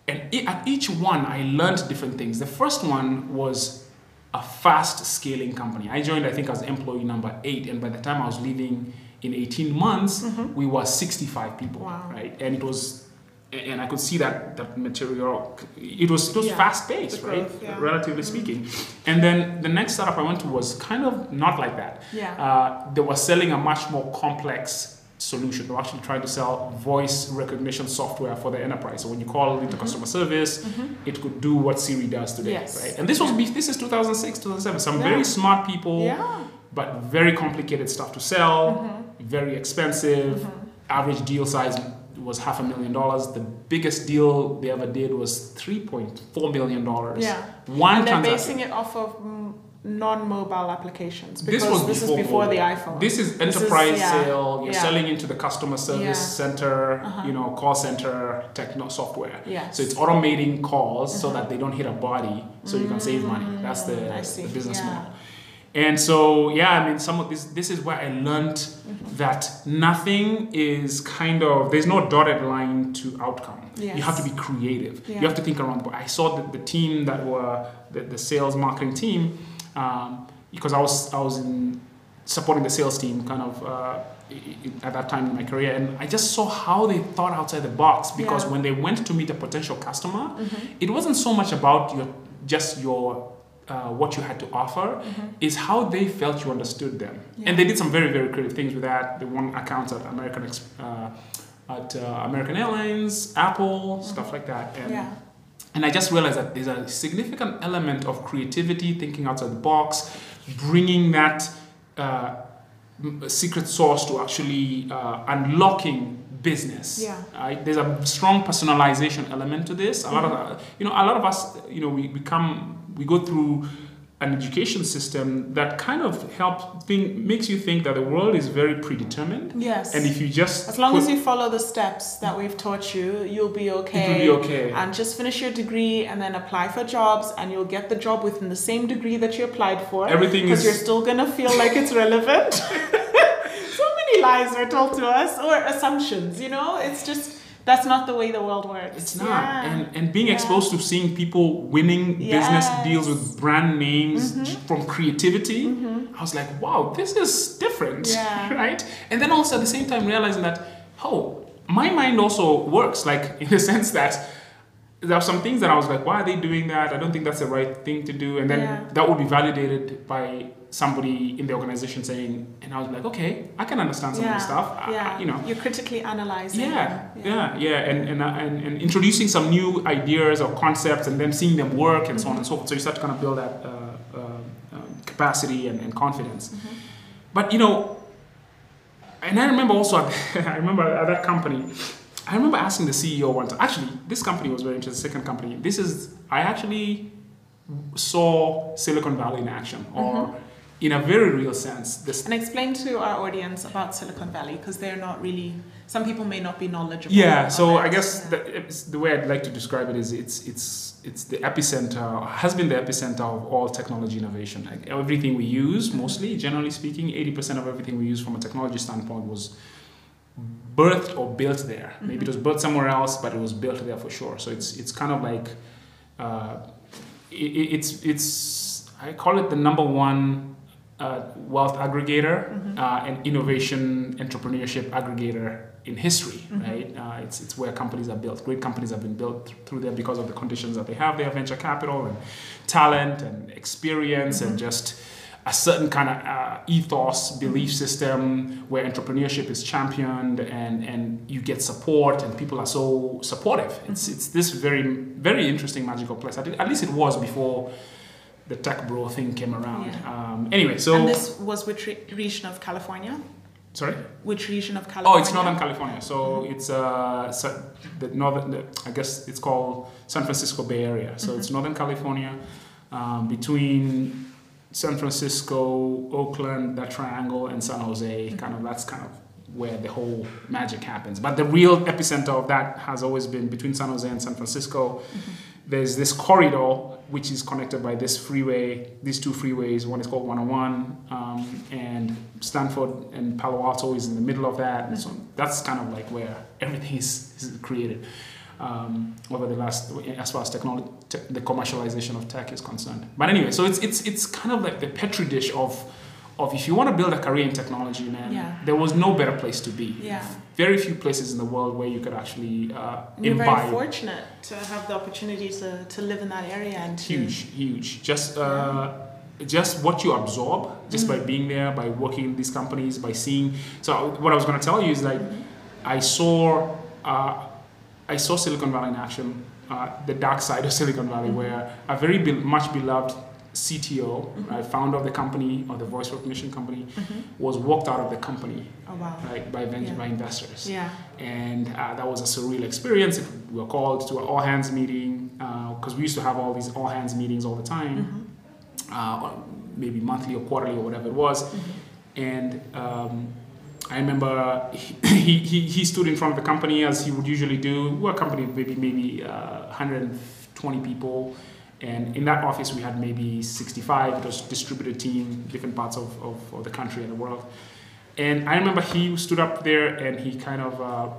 And at each one, I learned different things. The first one was a fast scaling company. I joined, I think, as employee number eight, and by the time I was leaving in 18 months, we were 65 people, Wow. right? And it was, and I could see that that material. It was it was Yeah, fast paced, right? yeah. Relatively speaking. And then the next startup I went to was kind of not like that. Yeah. Uh, they were selling a much more complex solution. They were actually trying to sell voice recognition software for the enterprise. So when you call into customer service, it could do what Siri does today, Mm-hmm. Yes. right? And this was this is 2006, 2007. Some Yeah. very smart people, yeah. but very complicated stuff to sell, Mm-hmm. very expensive. Average deal size was half a million dollars. The biggest deal they ever did was 3.4 million dollars. Yeah. One and they're transaction. basing it off of mm, non-mobile applications This because was this before is before the iPhone. This is This is- enterprise yeah, sale. You're yeah. selling into the customer service Yeah. center, Uh-huh. you know, call center techno software. Yes. So it's automating calls so that they don't hit a body, so you can save money. That's the, Mm, the business model. And so, yeah, I mean, some of this. This is where I learned Mm-hmm. that nothing is kind of there's no dotted line to outcome. You have to be creative. Yeah. You have to think around. But I saw the, the team that were the, the sales marketing team um, because I was I was in supporting the sales team kind of uh, at that time in my career, and I just saw how they thought outside the box because Yeah. when they went to meet a potential customer, it wasn't so much about your just your uh, what you had to offer. Is how they felt you understood them. Yeah. and they did some very very creative things with that. They won accounts at american uh, at uh, american airlines apple stuff like that. And, yeah. And i just realized that there's a significant element of creativity thinking outside the box bringing that uh, secret sauce to actually uh, unlocking business Yeah. right? there's a strong personalization element to this a lot of uh, you know a lot of us you know we, we come we go through an education system that kind of helps think makes you think that the world is very predetermined. Yes. And if you just As long put- as you follow the steps that we've taught you, you'll be okay. Will be okay. And just finish your degree and then apply for jobs, and you'll get the job within the same degree that you applied for. Everything Because is- you're still gonna feel like it's relevant. (laughs) so many lies are told to us, or assumptions. You know, it's just that's not the way the world works. It's not. Yeah. And and being Yeah. exposed to seeing people winning business deals with brand names mm-hmm. j- from creativity, mm-hmm. I was like, wow, this is different. Yeah. (laughs) Right? And then also at the same time realizing that, oh, my mind also works, like (laughs) in the sense that there are some things that I was like, why are they doing that? I don't think that's the right thing to do. And then that would be validated by somebody in the organization saying, and I was like, okay, I can understand some of the stuff. I- I- yeah. you know, You're critically analyzing. yeah, yeah, yeah, and and, uh, and and introducing some new ideas or concepts, and then seeing them work, and so on and so forth. So you start to kind of build that uh, uh, um, capacity and, and confidence. But you know, and I remember also, (laughs) I remember at that company, I remember asking the CEO once. Actually, this company was very interesting. Second company. This is I actually saw Silicon Valley in action, or in a very real sense. This And explain to our audience about Silicon Valley because they're not really. Some people may not be knowledgeable. Yeah, so. I guess the, the way I'd like to describe it is it's it's it's the epicenter has been the epicenter of all technology innovation. Like everything we use, mostly generally speaking, eighty percent of everything we use from a technology standpoint was birthed or built there. Maybe it was built somewhere else, but it was built there for sure. So it's it's kind of like uh, it, it's it's I call it the number one uh, wealth aggregator uh, and innovation entrepreneurship aggregator in history, right? Uh, it's, it's where companies are built. Great companies have been built th- through there because of the conditions that they have. They have venture capital and talent and experience and just a certain kind of uh, ethos, belief system where entrepreneurship is championed and, and you get support and people are so supportive. It's, it's this very, very interesting magical place. At least it was before the tech bro thing came around. Yeah. Um, anyway, so and this was which re- region of California? sorry. Which region of California? Oh, it's Northern California. So it's uh, so the northern. The, I guess it's called San Francisco Bay Area. So it's Northern California, um, between San Francisco, Oakland, that triangle, and San Jose. Kind of that's kind of where the whole magic happens. But the real epicenter of that has always been between San Jose and San Francisco. There's this corridor which is connected by this freeway, these two freeways. One is called 101, um, and Stanford and Palo Alto is in the middle of that. And so that's kind of like where everything is, is created um, over the last, as far as technology, te- the commercialization of tech is concerned. But anyway, so it's it's it's kind of like the petri dish of of if you want to build a career in technology, man, Yeah. there was no better place to be. Yeah. Very few places in the world where you could actually uh, You're very fortunate to have the opportunity to, to live in that area and to, huge huge. Just uh, just what you absorb just by being there by working in these companies by seeing. So what i was going to tell you is like i saw uh, i saw silicon valley in action uh, the dark side of (laughs) silicon valley where a very be- much beloved cto right, founder of the company or the voice recognition company was walked out of the company Oh wow. right, by, venture, Yeah. by investors Yeah. and uh, that was a surreal experience. We were called to an all hands meeting because we used to have all these all hands meetings all the time, uh, maybe monthly or quarterly or whatever it was. And um, I remember he, he, he stood in front of the company as he would usually do. We're a company of maybe maybe uh, 120 people. And in that office, we had maybe 65. It was distributed team, different parts of, of, of the country and the world. And I remember he stood up there and he kind of uh,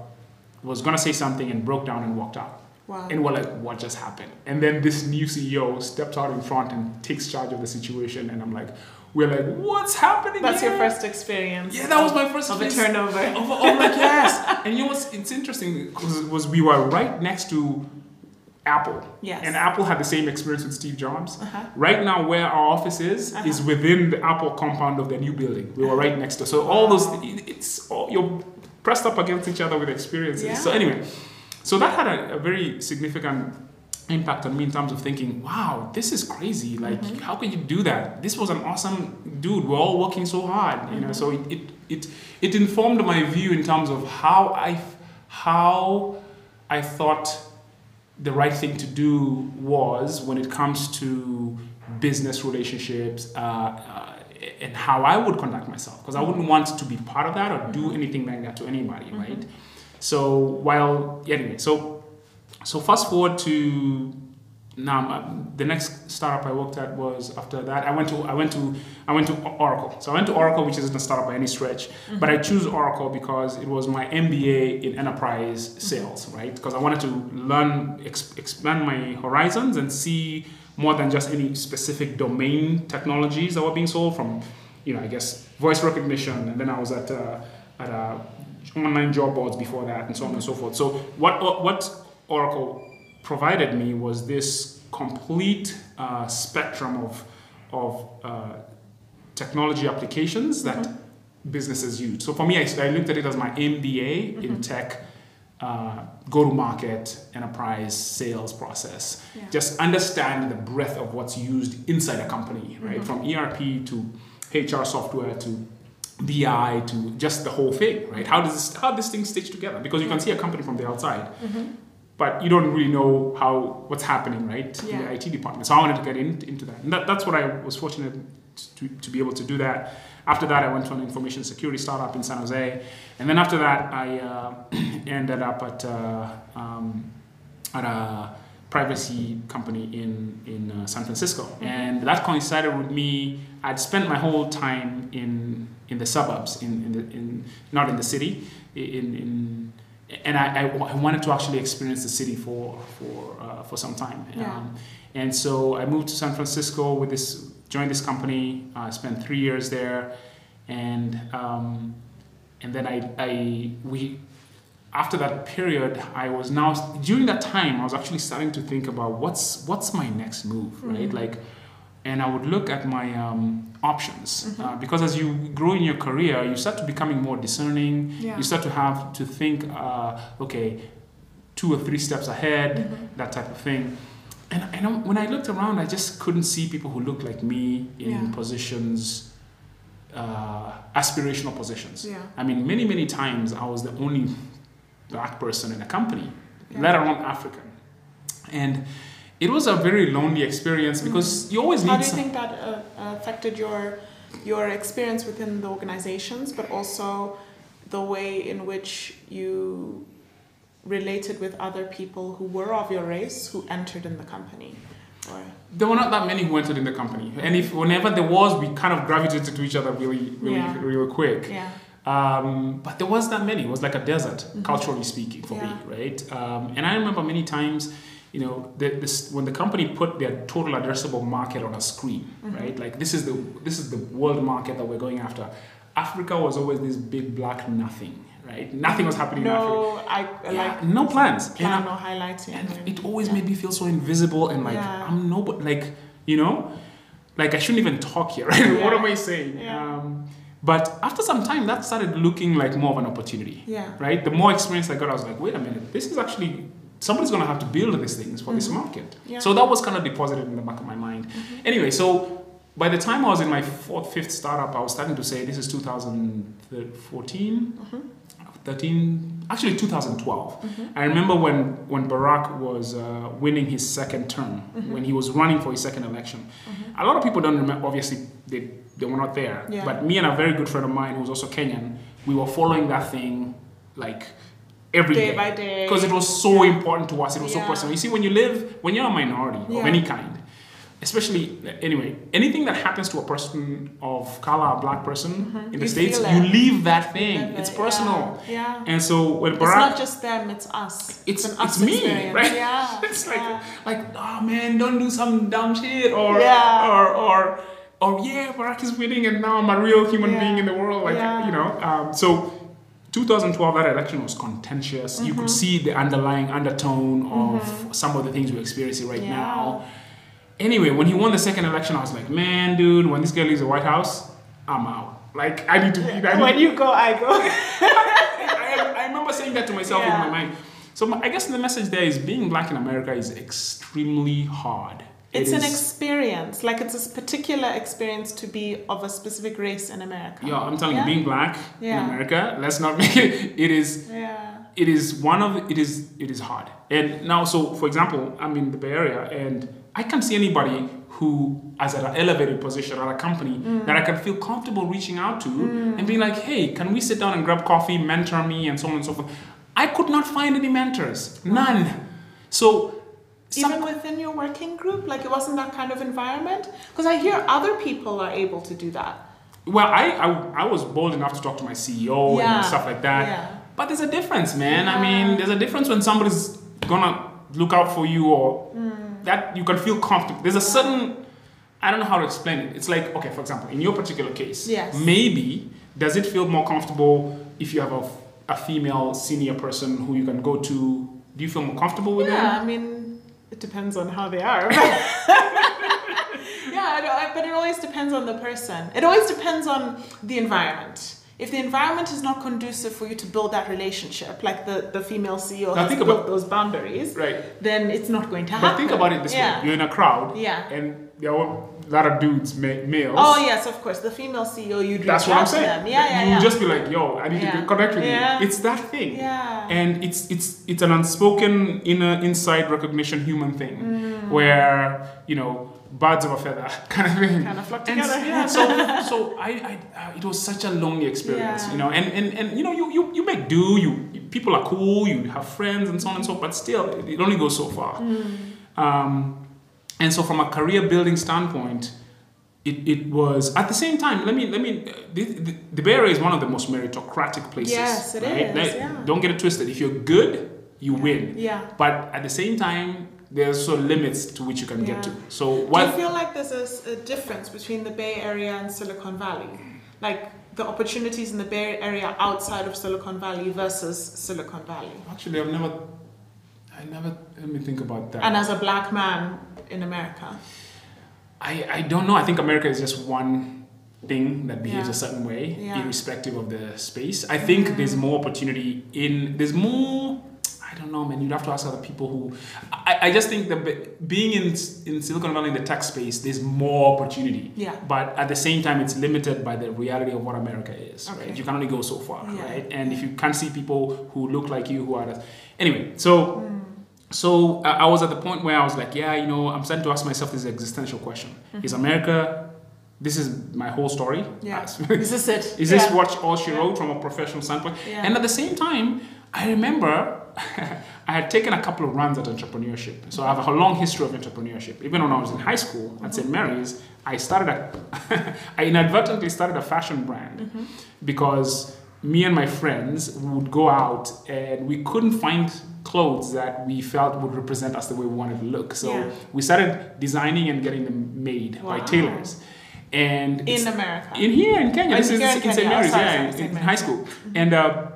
was gonna say something and broke down and walked out. Wow. And we're like, what just happened? And then this new CEO steps out in front and takes charge of the situation. And I'm like, we're like, what's happening? That's your first experience. Yeah, that was my first of a turnover. Of, oh, like yes. And you know what's it's interesting was, was we were right next to Apple. Yes. And Apple had the same experience with Steve Jobs. Uh-huh. Right now, where our office is is within the Apple compound of the new building. We were right next to. So all those it's all, you're pressed up against each other with experiences. Yeah. So anyway, so that had a, a very significant impact on me in terms of thinking, wow, this is crazy. Like, Mm-hmm. how could you do that? This was an awesome dude. We're all working so hard, you know. So it, it it it informed my view in terms of how I how I thought the right thing to do was when it comes to business relationships, uh, uh, and how I would conduct myself. Because I wouldn't want to be part of that or do anything like that to anybody, right? So while anyway, so so fast forward to now the next startup I worked at was after that I went to I went to I went to Oracle. So I went to Oracle, which isn't a startup by any stretch, but I choose Oracle because it was my MBA in enterprise sales, right? Because I wanted to learn, ex- expand my horizons, and see more than just any specific domain technologies that were being sold from, you know, I guess voice recognition, and then I was at uh, at uh, online job boards before that, and so on and so forth. So what what Oracle provided me was this complete uh, spectrum of of uh, technology applications that businesses use. So for me, I, I looked at it as my MBA in tech, uh, go to market, enterprise, sales process. Yeah. Just understand the breadth of what's used inside a company, right? From ERP to HR software to BI to just the whole thing, right? How does this, how this thing stitch together? Because you can see a company from the outside, but you don't really know how what's happening, right? In the IT department. So I wanted to get in, into that, and that, that's what I was fortunate to, to be able to do that. After that, I went to an information security startup in San Jose, and then after that, I uh, (clears throat) ended up at uh, um, at a privacy company in in uh, San Francisco, and that coincided with me. I'd spent my whole time in in the suburbs, in in, the, in not in the city, in in. And I, I, I wanted to actually experience the city for for uh, for some time, Yeah. um, and so I moved to San Francisco with this joined this company. I spent three years there, and um, and then I, I we after that period I was now during that time I was actually starting to think about what's what's my next move right like and I would look at my um, options uh, because as you grow in your career you start to becoming more discerning Yeah. you start to have to think uh, okay two or three steps ahead that type of thing and, and when I looked around I just couldn't see people who looked like me in Yeah. positions uh, aspirational positions Yeah. I mean, many, many times I was the only black person in a company, let alone African. And it was a very lonely experience because you always need How do you some- think that uh, affected your your experience within the organizations, but also the way in which you related with other people who were of your race who entered in the company? Or there were not that many who entered in the company. And if whenever there was, we kind of gravitated to each other really, really, Yeah. really quick. yeah, Um, but there was that many. It was like a desert, culturally speaking, for me, right? Um, and I remember many times, you know, the, this, when the company put their total addressable market on a screen, right? Like this is the this is the world market that we're going after. Africa was always this big black nothing, right? Nothing was happening in Africa. no, I Yeah, like no plans. plan And I- highlighting. and it always made me feel so invisible and like Yeah. I'm nobody like you know like I shouldn't even talk here (laughs) right what am I saying Yeah. um, but after some time that started looking like more of an opportunity Yeah. right the more experience I got I was like wait a minute this is actually somebody's gonna have to build these things for this mm-hmm. market. Mm-hmm. Yeah. so that was kind of deposited in the back of my mind. Mm-hmm. Anyway so by the time I was in my fourth fifth startup I was starting to say this is 2014 mm-hmm. 13 actually 2012 i remember when when barack was uh, winning his second term when he was running for his second election. A lot of people don't remember obviously they, they were not there. Yeah. but me and a very good friend of mine who's also kenyan we were following that thing like every Day by day. because it was so important to us it was so personal you see when you live when you're a minority of any kind especially anyway anything that happens to a person of color a black person in the Mm-hmm. You states you leave that thing it's it, personal Yeah. yeah. and so when Barack, It's not just them, it's us. it's an it's us me, experience. right? Yeah. (laughs) it's like yeah. like oh man, don't do some dumb shit or Yeah. or or or yeah, Barack is winning and now I'm a real human Yeah. being in the world. Like Yeah. you know, um, so. 2012, that election was contentious. You Mm-hmm. could see the underlying undertone of some of the things we're experiencing right Yeah. now. Anyway, when he won the second election, I was like, man, dude, when this guy leaves the White House, I'm out. Like, I need to be. I need When you go, I go. (laughs) I, I remember saying that to myself Yeah. in my mind. So my, I guess the message there is being black in America is extremely hard. It It's an experience. Like it's a particular experience to be of a specific race in America. Yeah, I'm telling Yeah. you, being black in America, let's not make it. (laughs) It is. Yeah. It is one of it is it is hard. And now, so for example, I'm in the Bay Area, and I can't see anybody who as at an elevated position at a company mm. that I can feel comfortable reaching out to mm. and being like, hey, can we sit down and grab coffee, mentor me, and so on and so forth. I could not find any mentors, none. So some- Even within your working group, like it wasn't that kind of environment. Because I hear other people are able to do that. Well, I, I I was bold enough to talk to my CEO Yeah, and stuff like that. yeah. But there's a difference, man. I mean, there's a difference when somebody's gonna look out for you or Hmm. that you can feel comfortable. There's a certain I don't know how to explain it. It's like, okay, for example, in your particular case, Yes. maybe does it feel more comfortable if you have a, a female senior person who you can go to? Do you feel more comfortable with Yeah, them? I mean, it depends on how they are. (laughs) yeah, I uh, but it always depends on the person. It always depends on the environment. If the environment is not conducive for you to build that relationship, like the, the female CEO Now has think built about- those boundaries, Right. then it's not going to happen. But think about it this yeah. way: you're in a crowd, Yeah. and there are a lot of dudes, ma- males. Oh yes, of course. The female CEO, you'd That's what I'm saying. them. Yeah, yeah, you yeah. just be like, "Yo, I need Yeah. to connect with Yeah. you." It's that thing. Yeah. And it's it's it's an unspoken inner inside recognition human thing, Mm. where you know birds of a feather (laughs) kind of thing. Kind of flock And together. yeah, so so I, I uh, it was such a lonely experience, you know. And, and and you know you you, you make do. You, you- people are cool. You have friends and so on and so. But still, it, it only goes so far. Mm. Um, and so from a career building standpoint, it, it was at the same time. Let me let me. uh, The, the, the Bay Area is one of the most meritocratic places. Yes, it right? is, Like, yeah. Don't get it twisted. If you're good, you win. Yeah. But at the same time, there's also limits to which you can get to. Yeah. So Do you feel like there's a difference between the Bay Area and Silicon Valley? Like the opportunities in the Bay Area outside of Silicon Valley versus Silicon Valley? Actually, I've never. I never. Let me think about that. And as a black man in America? I, I don't know. I think America is just one thing that behaves Yeah. a certain way, Yeah. irrespective of the space. I think mm. there's more opportunity in. There's more. I don't know, man. You'd have to ask other people who. I, I just think that being in in Silicon Valley in the tech space, there's more opportunity. Yeah. But at the same time, it's limited by the reality of what America is. Okay. Right? You can only go so far, Yeah. right? And if you can't see people who look like you, who are anyway, so. Mm. So I was at the point where I was like, yeah, you know, I'm starting to ask myself this existential question: Is America? This is my whole story. Mm-hmm. Yeah. (laughs) This is it. is this Yeah. what all she Yeah. wrote from a professional standpoint? Yeah. And at the same time, I remember (laughs) I had taken a couple of runs at entrepreneurship. So I have a long history of entrepreneurship. Even when I was in high school at St. Mary's, I started a, (laughs) I inadvertently started a fashion brand Mm-hmm. because me and my friends would go out and we couldn't find clothes that we felt would represent us the way we wanted to look. So Yeah. we started designing and getting them made by Wow. tailors. And In America. in here in Kenya, Oh, this is in in St. Oh, Mary's, yeah, in, in high school. And uh,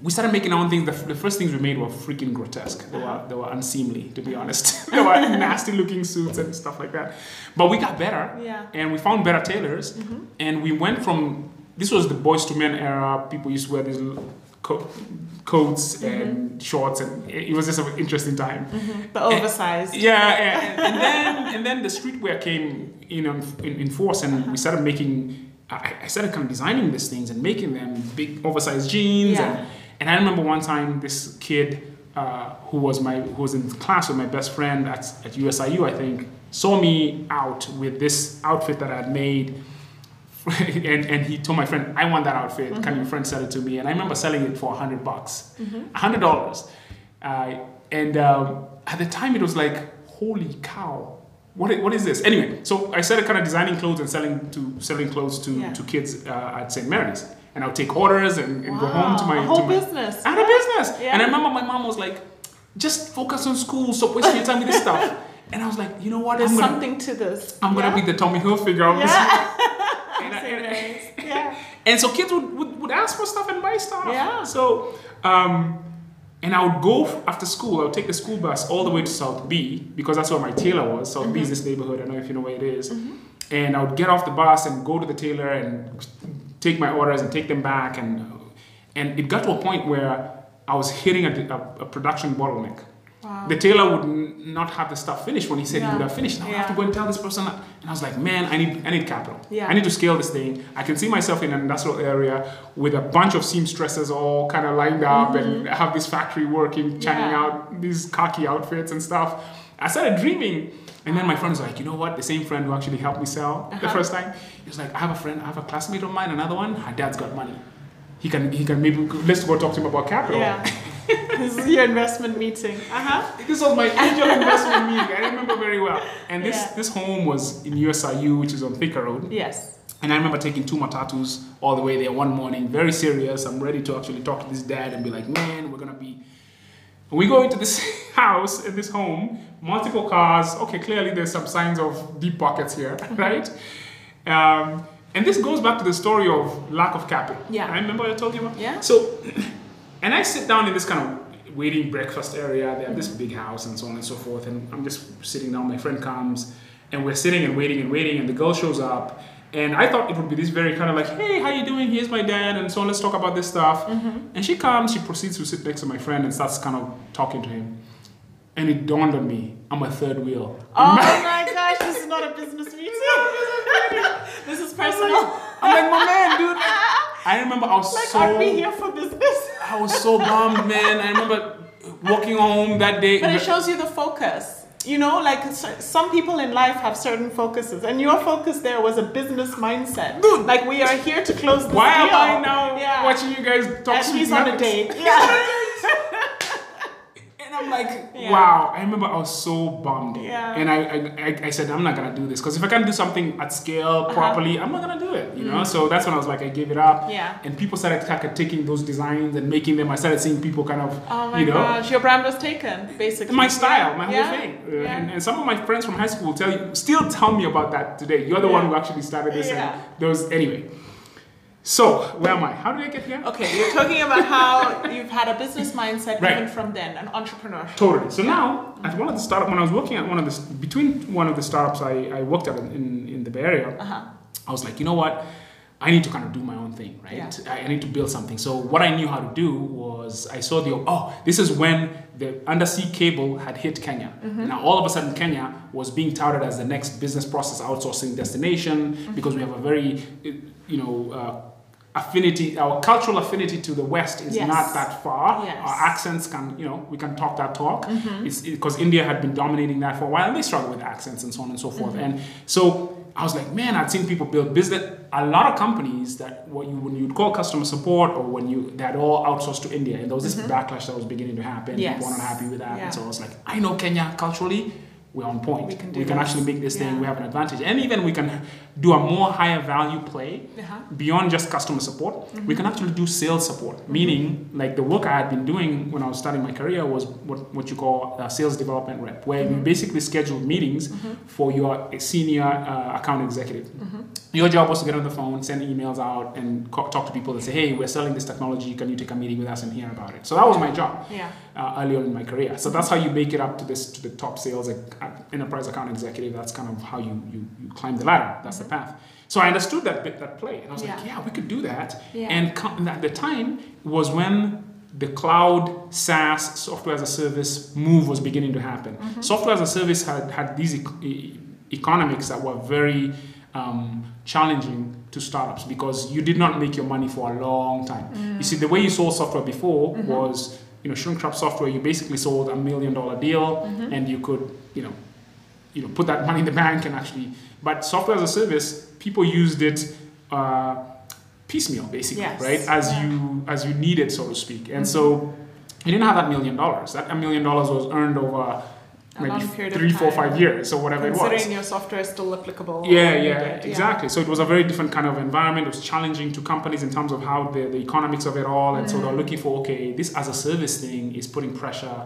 we started making our own things. The, the first things we made were freaking grotesque. They were, they were unseemly, to be honest. (laughs) they were (laughs) nasty looking suits and stuff like that. But we got better. Yeah. And we found better tailors. And we went from, this was the boys to men era. People used to wear these co- coats mm-hmm. and shorts. And it, was just an interesting time. Mm-hmm. The oversized. Eh, yeah, and, and then and then the streetwear came in in, in force, and we started making. I, I started kind of designing these things and making them big, oversized jeans, Yeah. and and I remember one time this kid uh, who was my who was in class with my best friend at at USIU, I think, saw me out with this outfit that I had made. (laughs) and, and he told my friend, I want that outfit. Can your friend sell it to me? And I remember selling it for a hundred bucks, a hundred dollars. Uh, and um, at the time, it was like, holy cow, What? What is this? Anyway, so I started kind of designing clothes and selling to selling clothes to, Yeah. to kids uh, at St. Mary's. And I would take orders and, and go home to my a whole to my, business. I had a business. Yeah. And I remember my mom was like, just focus on school, stop wasting your time with this stuff. (laughs) And I was like, you know what? There's I'm gonna, something to this. I'm gonna be the Tommy Hilfiger. Yeah. (laughs) And I- St. Mary's. yeah. and so kids would, would, would ask for stuff and buy stuff. Yeah. So, um, and I would go after school, I would take the school bus all the way to South B because that's where my tailor was. South B is this neighborhood, I don't know if you know where it is. And I would get off the bus and go to the tailor and take my orders and take them back. And, and it got to a point where I was hitting a, a, a production bottleneck. Wow. The tailor would not have the stuff finished when he said he would have finished. And I have to go and tell this person. that- And I was like, man, I need, I need capital. Yeah. I need to scale this thing. I can see myself in an industrial area with a bunch of seamstresses all kind of lined up and have this factory working, churning Mm-hmm. Yeah. out these khaki outfits and stuff. I started dreaming. And then my friend was like, you know what? The same friend who actually helped me sell the Uh-huh. first time, he was like, I have a friend, I have a classmate of mine, another one. Her dad's got money. He can, he can maybe let's go talk to him about capital. Yeah. (laughs) (laughs) this is your investment meeting. Uh huh. This was my angel investment meeting. I remember very well. And this Yeah. this home was in USIU, which is on Thika Road. Yes. And I remember taking two matatus all the way there one morning, very serious. I'm ready to actually talk to this dad and be like, man, we're gonna be. We go into this (laughs) house in this home, multiple cars. Okay, clearly there's some signs of deep pockets here, (laughs) right? Um, and this goes back to the story of lack of capital. Yeah. I remember I told you about. Yeah. So, and I sit down in this kind of waiting breakfast area. They have this big house and so on and so forth. And I'm just sitting down. My friend comes, and we're sitting and waiting and waiting. And the girl shows up. And I thought it would be this very kind of like, hey, how you doing? Here's my dad, and so on. Let's talk about this stuff. Mm-hmm. And she comes. She proceeds to sit next to my friend and starts kind of talking to him. And it dawned on me, I'm a third wheel. Oh (laughs) my gosh, this is not a business meeting. this is (laughs) personal. I'm like, my man, dude. I remember I was Like, so. aren't we here for business? I was so bummed, man. I remember walking home that day. But it shows you the focus. You know, like some people in life have certain focuses, and your focus there was a business mindset. Dude. like we are here to close this Why am. I now Yeah. watching you guys talk And he's on a date. (laughs) Yeah. I'm like, Yeah. wow. I remember I was so bummed. Yeah. And I, I, I- said, I'm not gonna do this because if I can't do something at scale Uh-huh. properly, I'm not gonna do it. You know. So that's when I was like, I gave it up. Mm. Yeah. And people started kind of taking those designs and making them. I started seeing people kind of, Oh my you know, gosh, your brand was taken, basically. my style, my whole thing. Uh, Yeah. And, and some of my friends from high school tell you, still tell me about that today. You're the one who actually started this. Yeah. And those anyway. So where am I? How did I get here? Okay, you're talking about how (laughs) you've had a business mindset Right. even from then, an entrepreneur. Totally. So now, at one of the startup, when I was working at one of the between one of the startups I, I worked at in, in, in the Bay Area, Uh-huh. I was like, you know what? I need to kind of do my own thing, right? Yeah. I, I need to build something. So what I knew how to do was I saw the oh, this is when the undersea cable had hit Kenya. Mm-hmm. Now all of a sudden Kenya was being touted as the next business process outsourcing destination Mm-hmm. because we have a very, you know. Uh, affinity our cultural affinity to the west is Yes. not that far Yes. Mm-hmm. our accents can you know we can talk that talk it's because india had been dominating that for a while and they struggle with accents and so on and so forth Mm-hmm. and so i was like man i'd seen people build business a lot of companies that what you when you'd call customer support or when you had all outsourced to india and there was this backlash that was beginning to happen Mm-hmm. Yes. people were not happy with that Yeah. and so i was like i know kenya culturally we're on point We can we can actually make this thing we have an advantage and even we can do a more higher value play Uh-huh. beyond just customer support, we can actually do sales support. Meaning, like the work I had been doing when I was starting my career was what, what you call a sales development rep, where you basically schedule meetings for your senior uh, account executive. Your job was to get on the phone, send emails out, and co- talk to people and say, hey, we're selling this technology. Can you take a meeting with us and hear about it? So that was my job Yeah. uh, early on in my career. So that's how you make it up to this to the top sales like, uh, enterprise account executive. That's kind of how you you, you climb the ladder. That's the path. So I understood that bit, that play, and I was like, Yeah. yeah, we could do that. Yeah. And at the time was when the cloud SaaS software as a service move was beginning to happen. Mm-hmm. Software as a service had had these e- economics that were very um, challenging to startups because you did not make your money for a long time. You see, the way you sold software before was, you know, shrink wrap software. You basically sold a million dollar deal, and you could, you know, you know, put that money in the bank and actually. But software as a service, people used it. Uh, piecemeal basically Yes. right as Yeah. you as you needed so to speak and so you didn't have that million dollars that a million dollars was earned over maybe long period of three four five years or whatever it was Considering your software is still applicable. yeah, yeah, exactly. So it was a very different kind of environment. It was challenging to companies in terms of how the, the economics of it all. And so Mm. they're looking for, okay, this as a service thing is putting pressure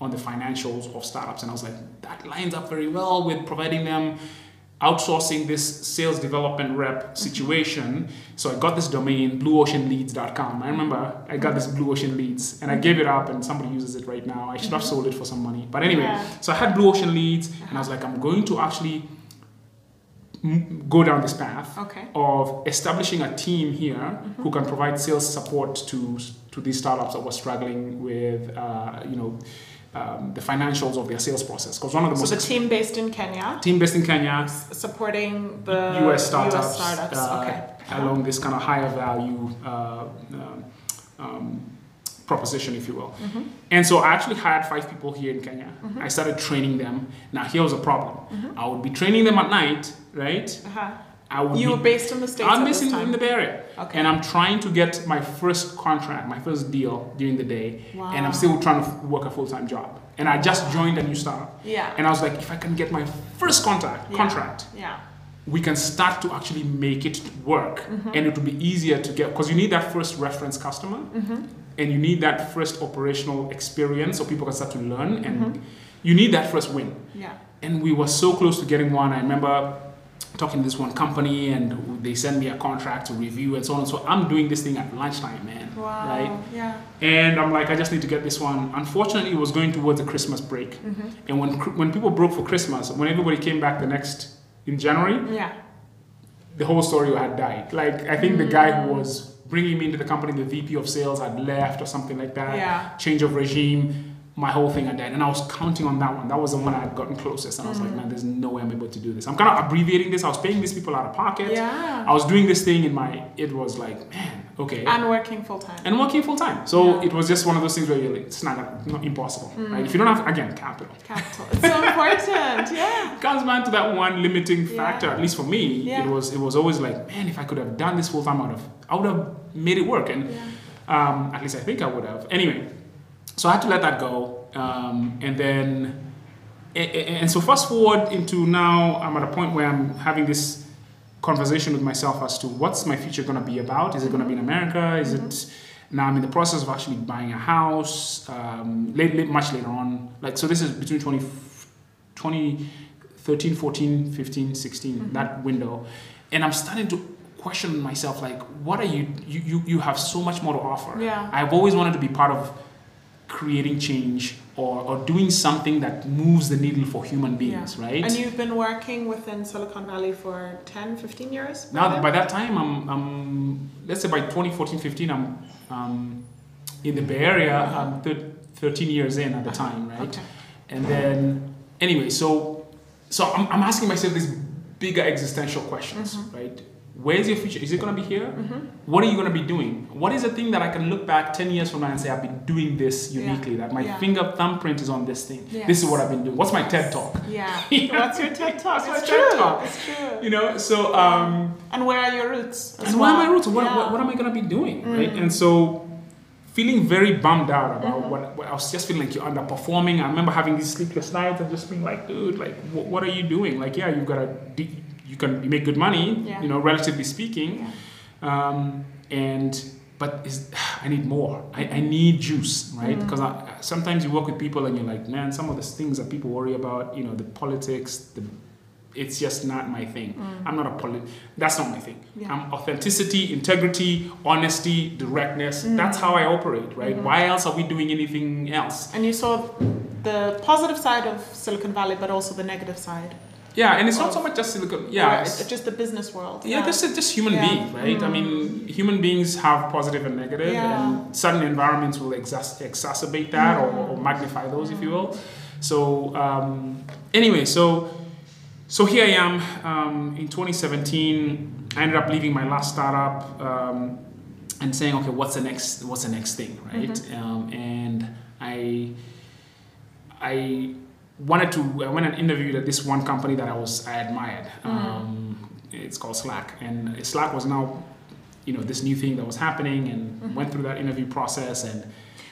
on the financials of startups. And I was like, that lines up very well with providing them outsourcing this sales development rep Mm-hmm. situation. So I got this domain, blueoceanleads.com. I remember I got this Blue Ocean Leads and I gave it up and somebody uses it right now. I should have sold it for some money. But anyway, Mm-hmm. Yeah. so I had Blue Ocean Leads and I was like, I'm going to actually go down this path Okay. of establishing a team here who can provide sales support to to these startups that were struggling with uh, you know um, the financials of their sales process because one of the So most the team based in Kenya, team based in Kenya supporting the US startups, US startups. uh, okay. along this kind of higher value uh, um, um, proposition, if you will. And so I actually hired five people here in Kenya. I started training them. Now here was a problem. I would be training them at night, right? Uh-huh. I would You be, were based in the States I'm based in, the Bay Area. Okay. And I'm trying to get my first contract, my first deal during the day. And I'm still trying to work a full time job. And I just joined a new startup. Yeah. And I was like, if I can get my first contact, Yeah. contract, Yeah. we can start to actually make it work. Mm-hmm. And it will be easier to get, because you need that first reference customer. Mm-hmm. And you need that first operational experience so people can start to learn. And Mm-hmm. you need that first win Yeah. and we were so close to getting one. I remember talking to this one company, and they sent me a contract to review and so on. So I'm doing this thing at lunchtime, man. Wow. Right? Yeah. And I'm like, I just need to get this one. Unfortunately, it was going towards the Christmas break, Mm-hmm. and when when people broke for Christmas, when everybody came back the next in January, Yeah. the whole story had died. Like I think the guy Mm. who was bringing me into the company, the VP of sales, had left or something like that. Yeah. Change of regime. My whole thing had died, and I was counting on that one. That was the one I had gotten closest, and I was Mm. like, man, there's no way I'm able to do this. I'm kind of abbreviating this. I was paying these people out of pocket. Yeah. I was doing this thing in my. It was like, man, okay. And working full time. And working full time, so Yeah. it was just one of those things where you're like, it's not, gonna- not impossible, Mm. right? If you don't have again capital, Capital. It's so important. (laughs) Yeah. comes back to that one limiting Yeah. factor. At least for me, Yeah. it was it was always like, man, if I could have done this full time, I would have I would have made it work, and Yeah. um, at least I think I would have. Anyway, so I had to let that go, um, and then and so fast forward into now, I'm at a point where I'm having this conversation with myself as to what's my future going to be about. Is it going to be in America? Is it now? I'm in the process of actually buying a house. Um, late, late, much later on, like so. This is between 20, 2013, 14, 15, 16, that window, and I'm starting to question myself like, what are you? You you, you have so much more to offer. Yeah. I've always wanted to be part of creating change or, or doing something that moves the needle for human beings, right? And you've been working within Silicon Valley for 10, 15 years? Now, by that time, I'm, I'm let's say by 2014, 15, I'm um, in the Bay Area. I'm thir- 13 years in at the Uh-huh. time, right? Okay. And then, anyway, so so I'm, I'm asking myself these bigger existential questions, Mm-hmm. right? Where's your future? Is it going to be here? What are you going to be doing? What is the thing that I can look back 10 years from now and say, I've been doing this Yeah. uniquely, that my Yeah. finger thumbprint is on this thing? This is what I've been doing. What's my TED talk? Yeah. (laughs) Yeah. What's your TED Talk? (laughs) What's my It's TED true. Talk? It's true. You know, so. Um, And where are your roots? and where are my roots? What, Yeah. what, what am I going to be doing? Right? Mm. And so, feeling very bummed out about Mm-hmm. what, what I was just feeling like you're underperforming. I remember having these sleepless nights and just being like, dude, like, what, what are you doing? Like, yeah, you've got a, de- you can you make good money, Yeah. you know, relatively speaking. Yeah. Um, and, but is, (sighs) I need more. I, I need juice, right? Mm. Because I sometimes you work with people and you're like, man, some of the things that people worry about, you know, the politics, the it's just not my thing. I'm not a polit. That's not my thing. Mm. Yeah. I'm authenticity, integrity, honesty, directness. Mm. That's how I operate, right? Mm-hmm. Why else are we doing anything else? And you saw the positive side of Silicon Valley, but also the negative side. Yeah, and it's not so much just silicon. Yeah, it's just the business world. yeah, just just human Yeah. beings, right? I Mm. mean, human beings have positive and negative, Yeah. and certain environments will exacerbate that or, or magnify those, if you will. So um, anyway, so so here I am um, in 2017. I ended up leaving my last startup um, and saying, okay, what's the next? What's the next thing, right? Um, and I I wanted to. I went and interviewed at this one company that I was I admired. Um, it's called Slack, and Slack was now, you know, this new thing that was happening, and went through that interview process, and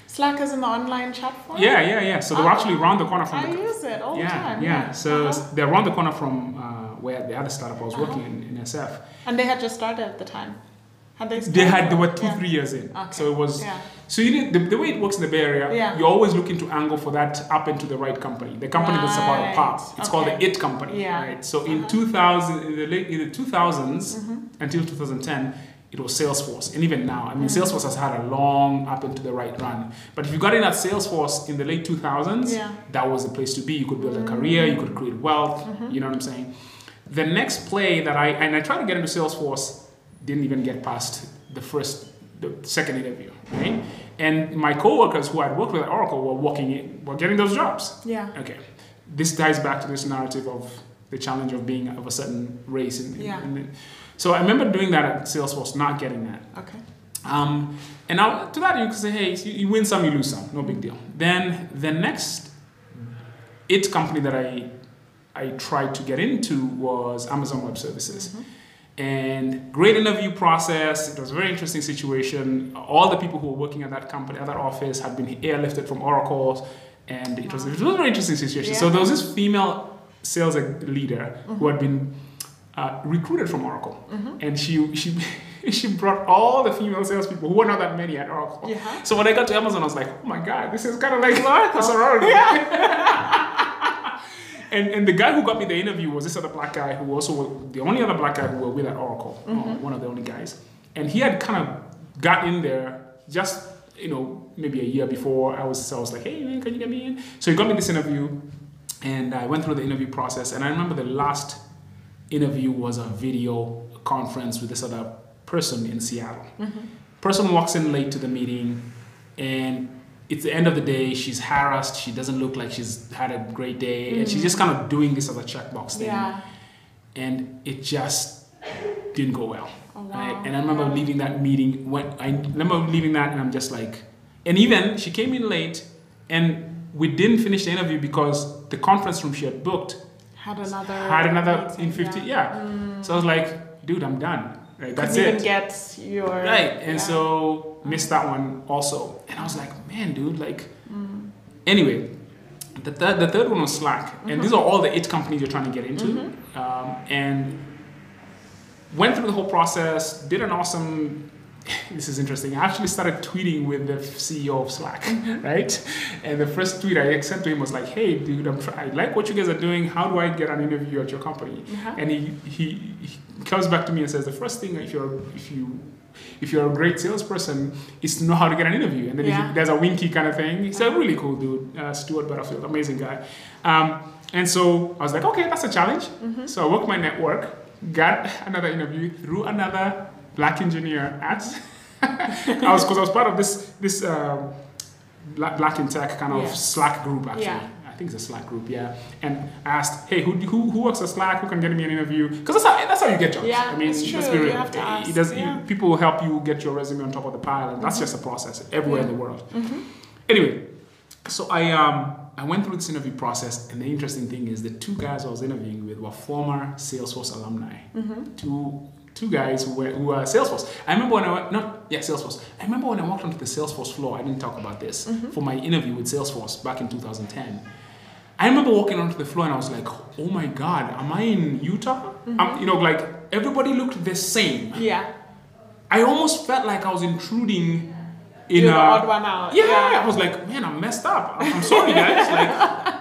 Slack is an online chat forum? yeah, yeah, yeah. So they were Oh. actually around the corner from I the. use it all yeah, the time. yeah. So Uh-huh. they're around the corner from uh, where the other startup I was working Uh-huh. in, in SF. And they had just started at the time. Had they They had they were two Yeah. three years in, Okay. so it was. Yeah. So you need the, the way it works in the Bay Area. Yeah. You're always looking to angle for that up into the right company, the company that's about Right. pop. It's called the IT company, Yeah. right? So in Uh-huh. Mm-hmm. 2000, in the late in the 2000s until 2010, it was Salesforce, and even now, I mean, Mm-hmm. Salesforce has had a long up into the right run. But if you got in at Salesforce in the late 2000s, Yeah. that was the place to be. You could build a career, you could create wealth. Mm-hmm. You know what I'm saying? The next play that I and I tried to get into Salesforce, didn't even get past the first, the second interview, right? And my coworkers who I'd worked with at Oracle were walking in, were getting those jobs. Yeah. Okay, this ties back to this narrative of the challenge of being of a certain race. In- Yeah. in the- so I remember doing that at Salesforce, not getting that. Okay. Um, and now to that you can say, hey, you, you win some, you lose some, no big deal. Then the next it company that I I tried to get into was Amazon Web Services. And great interview process. It was a very interesting situation. All the people who were working at that company, at that office, had been airlifted from Oracle, and it was, it was a very interesting situation. So there was this female sales leader who had been uh, recruited from Oracle, and she she (laughs) she brought all the female salespeople who were not that many at Oracle. Yeah. So when I got to Amazon, I was like, oh my god, this is kind of like Oracle (laughs) sorority. (laughs) And, and the guy who got me the interview was this other black guy who also was the only other black guy who were with at Oracle, uh, one of the only guys. And he had kind of got in there just, you know, maybe a year before I was, so I was like, hey, man, can you get me in? So he got me this interview and I went through the interview process. And I remember the last interview was a video conference with this other person in Seattle. Person walks in late to the meeting and it's the end of the day. She's harassed. She doesn't look like she's had a great day, and she's just kind of doing this as a checkbox thing. Yeah. And it just didn't go well. Oh, wow. right? And I remember leaving that meeting. When I remember leaving that, and I'm just like, and even she came in late, and we didn't finish the interview because the conference room she had booked Had another. had another in 50. yeah. Yeah. Mm. So I was like, dude, I'm done. Right, that's Couldn't it. even get your. Right. And yeah. so missed that one also. And I was like, man, dude, like anyway, the third the third one was Slack. And these are all the eight companies you're trying to get into. Um, and went through the whole process, did an awesome (laughs) this is interesting. I actually started tweeting with the CEO of Slack, (laughs) right? And the first tweet I sent to him was like, "Hey, dude, I'm try- I like what you guys are doing. How do I get an interview at your company?" And he, he he comes back to me and says, "The first thing if you're if you if you're a great salesperson is to know how to get an interview." And then Yeah. he, there's a winky kind of thing. He's a really cool dude, uh, Stewart Butterfield, amazing guy. Um, and so I was like, "Okay, that's a challenge." Mm-hmm. So I worked my network, got (laughs) another interview through another black engineer at (laughs) I was because I was part of this this um, black, black in tech kind of Yeah. Slack group actually. Yeah. I think it's a Slack group, yeah. And asked, hey, who, who, who works at Slack? Who can get me an interview? Because that's how, that's how you get jobs. Yeah, I mean, it's true. You have to ask, it does, yeah. Mm-hmm. you- people will help you get your resume on top of the pile, and that's just a process everywhere in the world. Mm-hmm. Anyway, so I um I went through this interview process, and the interesting thing is the two guys I was interviewing with were former Salesforce alumni. Mm-hmm. Two two guys who were who were Salesforce. I remember when I went not yeah Salesforce. I remember when I walked onto the Salesforce floor. I didn't talk about this Mm-hmm. for my interview with Salesforce back in 2010. I remember walking onto the floor and I was like, "Oh my God, am I in Utah?" Mm-hmm. You know, like everybody looked the same. Yeah. I almost felt like I was intruding in You're a the odd one out. yeah, I was like, man, I'm messed up. I'm, I'm sorry, guys. (laughs) Like,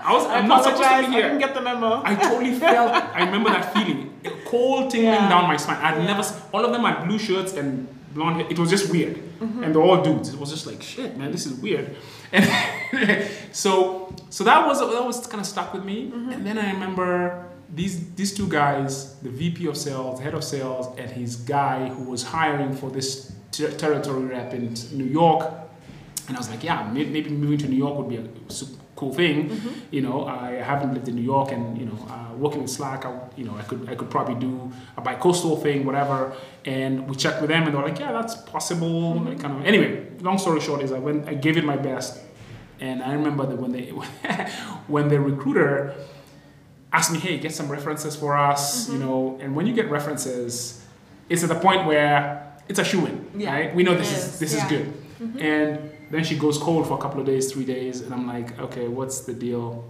I was, I I'm not supposed to be I didn't here. get the memo. I totally felt. I remember that (laughs) feeling, a cold tingling Yeah. down my spine. I'd Yeah. never. All of them had blue shirts and blonde hair. It was just weird, Mm-hmm. and they're all dudes. It was just like, shit, man, this is weird. And (laughs) so, so that was that was kind of stuck with me. Mm-hmm. And then I remember these these two guys, the VP of sales, head of sales, and his guy who was hiring for this ter- territory rep in New York. And I was like, yeah, maybe moving to New York would be a super cool thing. Mm-hmm. You know, I haven't lived in New York, and you know, uh, working with Slack, I, you know, I could I could probably do a bi-coastal thing, whatever. And we checked with them, and they're like, yeah, that's possible. Mm-hmm. Like, kind of. Anyway, long story short is I went, I gave it my best, and I remember that when they (laughs) when the recruiter asked me, hey, get some references for us, mm-hmm. you know, and when you get references, it's at the point where it's a shoe in, Yeah, right? We know this is is, this yeah. is good. And then she goes cold for a couple of days, three days, and I'm like, okay, what's the deal?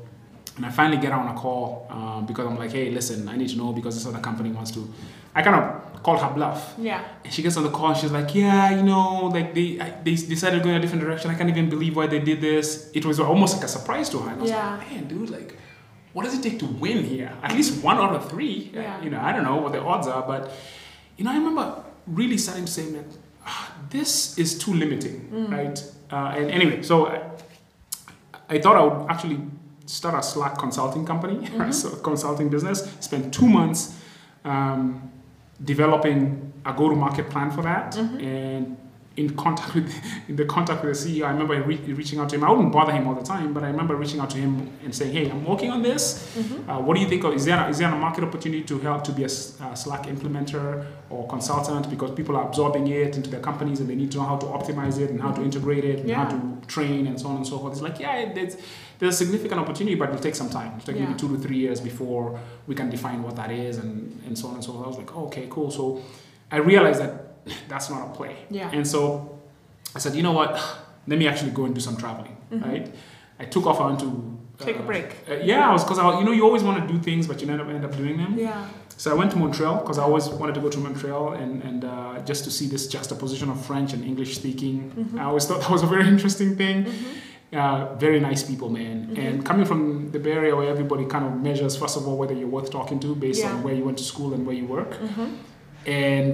And I finally get her on a call um, because I'm like, hey, listen, I need to know because this other company wants to. I kind of called her bluff. Yeah. And she gets on the call and she's like, yeah, you know, like they I, they decided to go in a different direction. I can't even believe why they did this. It was almost like a surprise to her. And I was Yeah. like, man, dude, like, what does it take to win here? At least one out of three. Yeah. You know, I don't know what the odds are, but you know, I remember really starting to say, man, ah, this is too limiting, right? Uh, and anyway, so I, I thought I would actually start a Slack consulting company, right? (laughs) so consulting business. Spent two months um, developing a go-to-market plan for that, and in contact with (laughs) in the contact with the CEO. I remember re- reaching out to him. I wouldn't bother him all the time, but I remember reaching out to him and saying, "Hey, I'm working on this. Mm-hmm. Uh, what do you think? Of, is there is there a market opportunity to help to be a, uh, Slack implementer or consultant because people are absorbing it into their companies and they need to know how to optimize it and how to integrate it and how to train and so on and so forth. It's like yeah, there's there's a significant opportunity, but it'll take some time. It'll take Yeah. maybe two to three years before we can define what that is and and so on and so forth. I was like, oh, okay, cool. So I realized that that's not a play. Yeah. And so I said, you know what? (sighs) Let me actually go and do some traveling, right? I took off. I went to Mm-hmm. Take a uh, break. uh, yeah, I was because I, you know you always want to do things, but you never end up doing them. Yeah. So I went to Montreal because I always wanted to go to Montreal and and uh, just to see this juxtaposition of French and English speaking. Mm-hmm. I always thought (laughs) that was a very interesting thing. Uh, very nice people, man. Mm-hmm. And coming from the Bay Area, where everybody kind of measures first of all whether you're worth talking to based Yeah. on where you went to school and where you work, Mm-hmm. and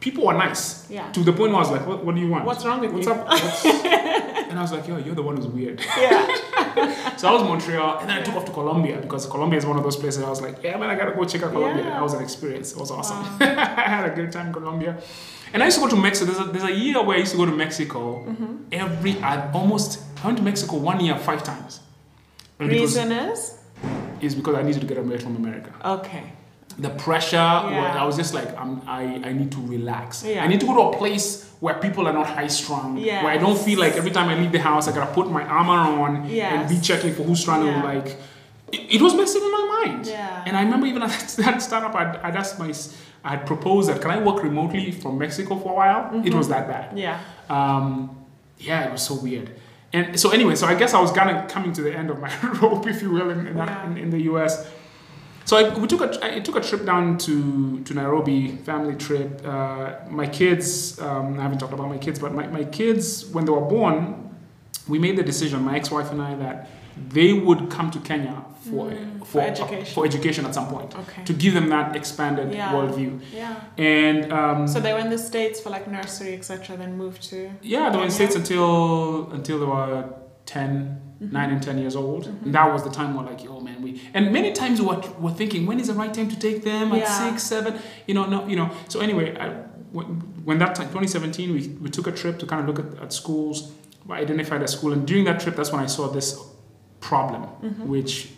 people were nice Yeah. to the point where I was like, "What, what do you want? What's wrong with What's you? up?" What's- (laughs) and I was like, "Yo, you're the one who's weird." (laughs) Yeah. So I was in Montreal, and then I took off to Colombia because Colombia is one of those places I was like, yeah, man, I gotta go check out Colombia. Yeah. That was an experience. It was awesome. (laughs) I had a great time in Colombia. And I used to go to Mexico. There's a, there's a year where I used to go to Mexico Mm-hmm. every, I almost, I went to Mexico one year, five times. And Reason is? is because I needed to get away from America. Okay. The pressure, Yeah. I was just like, I'm, I, I need to relax. Yeah. I need to go to a place where people are not high strung, Yes. where I don't feel like every time I leave the house, I gotta put my armor on and be checking for who's trying to like. It, it was messing with my mind. Yeah. And I remember even (laughs) at that startup, I'd, I'd asked my, I had proposed that can I work remotely from Mexico for a while? It was that bad. Yeah. Um, yeah, it was so weird. And so anyway, so I guess I was kind of coming to the end of my (laughs) rope, if you will, in, in, that, Yeah. in, in the US. So I, we took a, I took a trip down to, to Nairobi, family trip. Uh, my kids, um, I haven't talked about my kids, but my, my kids, when they were born, we made the decision, my ex-wife and I, that they would come to Kenya for, Mm, for, for education. for education at some point, Okay. to give them that expanded Yeah. worldview. Yeah. And um, So they were in the States for like nursery, etc., then moved to. Yeah, they were in Kenya? States until until they were 10, Mm-hmm. 9 and 10 years old. And that was the time we're like, oh man, we and many times we're, we're thinking, when is the right time to take them at Yeah. six, seven, you know, no, you know. So anyway, I, when, that time, 2017, we, we took a trip to kind of look at, at schools, identified a school, and during that trip, that's when I saw this problem, Mm-hmm. which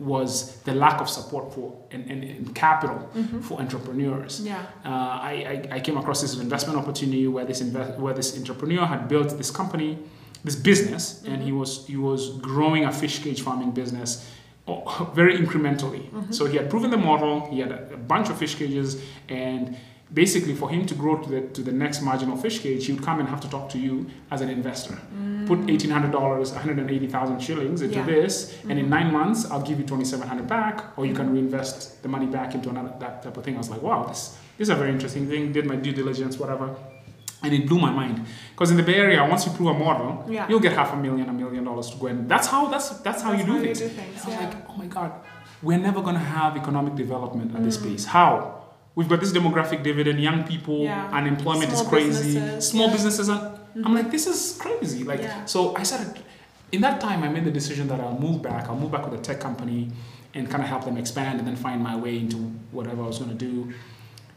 was the lack of support for and, and, and capital for entrepreneurs. Yeah. Uh, I, I, I came across this investment opportunity where this invest, where this entrepreneur had built this company, this business, and he mm-hmm. was he was growing a fish cage farming business oh, (laughs) very incrementally. Mm-hmm. So he had proven the model. He had a, a bunch of fish cages, and basically for him to grow to the to the next marginal fish cage, he would come and have to talk to you as an investor. Put mm. eighteen hundred dollars, one hundred and eighty thousand shillings into Yeah. this, and in mm-hmm. nine months I'll give you twenty seven hundred back, or you can reinvest the money back into another that type of thing. I was like, wow, this this is a very interesting thing. Did my due diligence, whatever. And it blew my mind because in the Bay Area, once you prove a model, Yeah. you'll get half a million, a million dollars to go in. That's how that's that's how That's you do how you do things, I was yeah. like, oh my god, we're never gonna have economic development at this Mm. pace. How? We've got this demographic dividend, young people, Yeah. unemployment Small is crazy, businesses, small businesses. Are, I'm like, this is crazy. Like, so I started. In that time, I made the decision that I'll move back. I'll move back with a tech company and kind of help them expand and then find my way into whatever I was going to do.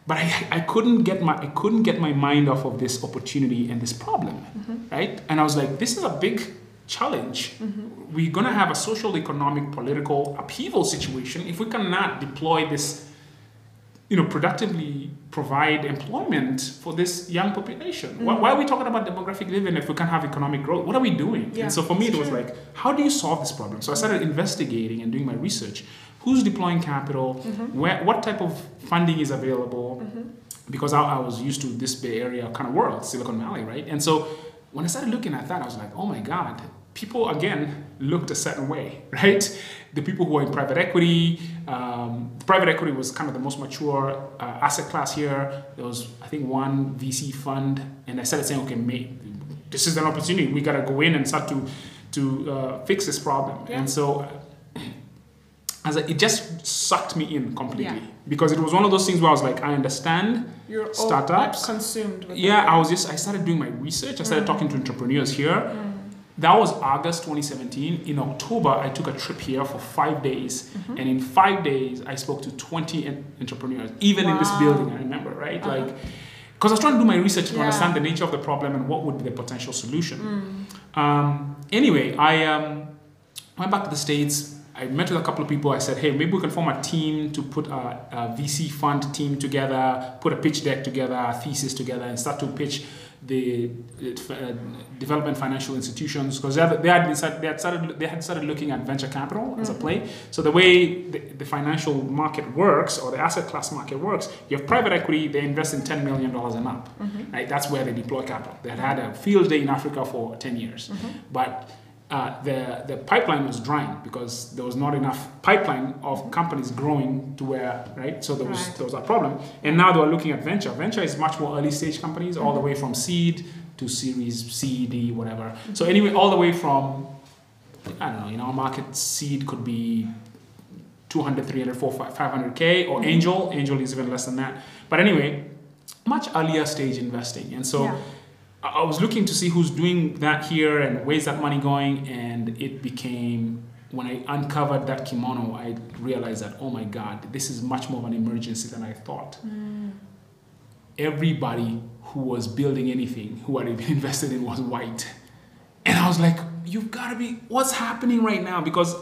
But I, I couldn't get my I couldn't get my mind off of this opportunity and this problem, mm-hmm. right? And I was like, this is a big challenge. Mm-hmm. We're gonna have a social, economic, political upheaval situation if we cannot deploy this, you know, productively provide employment for this young population. Why, why are we talking about demographic living if we can't have economic growth? What are we doing? Yeah, and so for me, it was like, how do you solve this problem? So I started investigating and doing my research. Who's deploying capital? Where, what type of funding is available? Because I, I was used to this Bay Area kind of world, Silicon Valley, right? And so when I started looking at that, I was like, oh my God, people again looked a certain way, (laughs) right? The people who are in private equity, um, private equity was kind of the most mature uh, asset class here. There was, I think, one VC fund, and I started saying, okay, mate, this is an opportunity. We got to go in and start to to uh, fix this problem. Yeah. And so as I, it just sucked me in completely Yeah. because it was one of those things where I was like, I understand You're startups. consumed Yeah. I was just I started doing my research. I started talking to entrepreneurs here. That was August 2017. In October, I took a trip here for five days, and in five days, I spoke to 20 entrepreneurs, even in this building. I remember, right? Uh-huh. Like, because I was trying to do my research to Yeah. understand the nature of the problem and what would be the potential solution. Um, anyway, I um, went back to the States. I met with a couple of people. I said, hey, maybe we can form a team to put a, a VC fund team together, put a pitch deck together, a thesis together, and start to pitch the uh, uh development financial institutions because they had, they had, they had started they had started looking at venture capital as a mm-hmm. play. So the way the, the financial market works or the asset class market works, you have private equity. They invest in ten million dollars and up. Mm-hmm. Right, that's where they deploy capital. They had had a field day in Africa for ten years, mm-hmm. but uh, the the pipeline was drying because there was not enough pipeline of mm-hmm. companies growing to where right. So there was Right. there was a problem, and now they are looking at venture. Venture is much more early stage companies, all the mm-hmm. way from seed to Series C, D, whatever. Mm-hmm. So anyway, all the way from I don't know. In our market, seed could be 200, 300, 400, 500k, or angel. Angel is even less than that. But anyway, much earlier stage investing, and so. Yeah. I was looking to see who's doing that here and where's that money going, and it became when I uncovered that kimono, I realized that oh my god, this is much more of an emergency than I thought. Mm. Everybody who was building anything who had (laughs) been invested in was white, and I was like, you've got to be what's happening right now? Because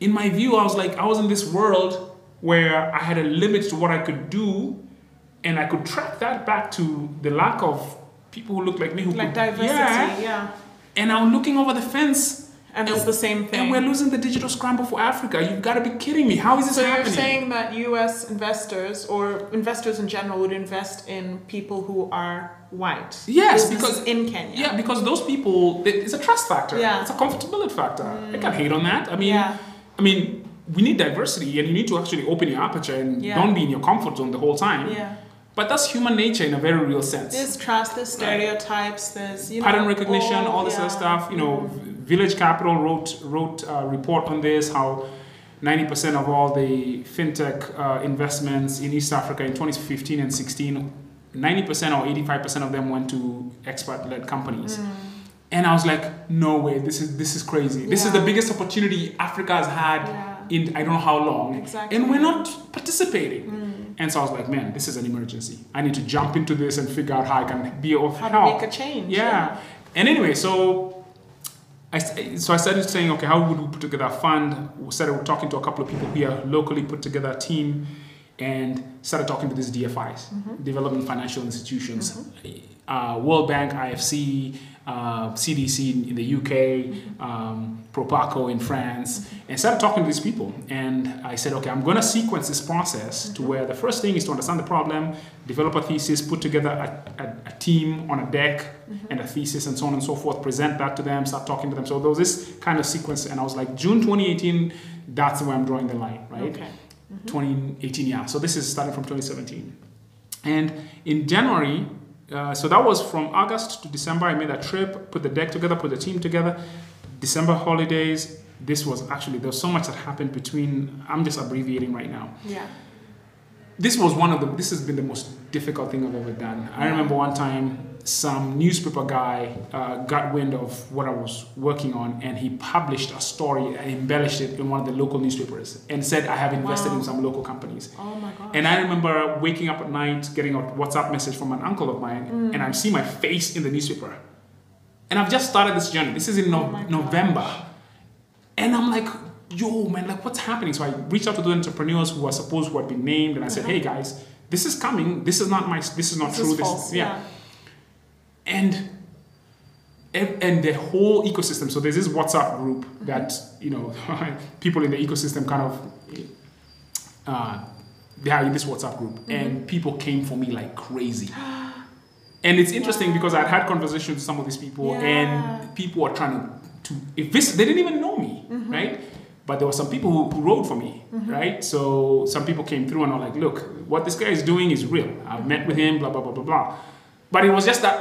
in my view, I was like, I was in this world where I had a limit to what I could do, and I could track that back to the lack of people who look like me who Like could diversity, Yeah. yeah. And I'm looking over the fence, And it's the same thing. and we're losing the digital scramble for Africa. You've got to be kidding me! How is this So happening? you're saying that U.S. investors or investors in general would invest in people who are white? Yes, because- in Kenya. yeah, because those people, it's a trust factor. Yeah. Mm. It's a comfortability factor. I can't hate on that. I mean, Yeah. I mean, we need diversity, and you need to actually open your aperture and Yeah. don't be in your comfort zone the whole time. Yeah. But that's human nature in a very real sense. There's trust. There's stereotypes. There's you know pattern recognition, all, this yeah. other stuff. You know, Village Capital wrote wrote a report on this how. 90% of all the fintech uh, investments in East Africa in 2015 and 16, 90% or 85% of them went to expat-led companies. And I was like, no way, this is this is crazy. This is the biggest opportunity Africa has had Yeah. in I don't know how long. Exactly. And we're not participating. And so I was like, man, this is an emergency. I need to jump into this and figure out how I can be of How help. to make a change? Yeah. And anyway, so I so I started saying, okay, how would we put together a fund? We started talking to a couple of people here locally, put together a team, and started talking to these DFIs, development financial institutions, uh, World Bank, IFC, uh, CDC in, in the UK, um, Proparco in France, and started talking to these people. And I said, okay, I'm going to sequence this process to where the first thing is to understand the problem, develop a thesis, put together a, a, a team on a deck and a thesis and so on and so forth, present that to them, start talking to them. So there was this kind of sequence, and I was like, June 2018, that's where I'm drawing the line, right? Okay. 2018, yeah. So this is starting from 2017. And in January, uh, so that was from August to December. I made a trip, put the deck together, put the team together. December holidays. This was actually there was so much that happened between. I'm just abbreviating right now. Yeah. This was one of the. This has been the most difficult thing I've ever done. I remember one time some newspaper guy uh, got wind of what I was working on, and he published a story and embellished it in one of the local newspapers, and said I have invested Wow. in some local companies. Oh my god. And I remember waking up at night, getting a WhatsApp message from an uncle of mine, Mm. and I see my face in the newspaper. And I've just started this journey. This is in no- Oh my gosh. November. And I'm like, yo, man, like what's happening? So I reached out to the entrepreneurs who were supposed who had been named, and I said, hey guys, this is coming. This is not my, this is not this true. is this is, yeah. And and the whole ecosystem. So there's this WhatsApp group that you know (laughs) people in the ecosystem kind of uh, they are in this WhatsApp group, and people came for me like crazy. (gasps) And it's interesting because I'd had conversations with some of these people, Yeah. and people are trying to, to if this they didn't even know me, Mm-hmm. right? But there were some people who, who wrote for me, right? So some people came through and were like, "Look, what this guy is doing is real. I've met with him, blah blah blah blah blah." But it was just that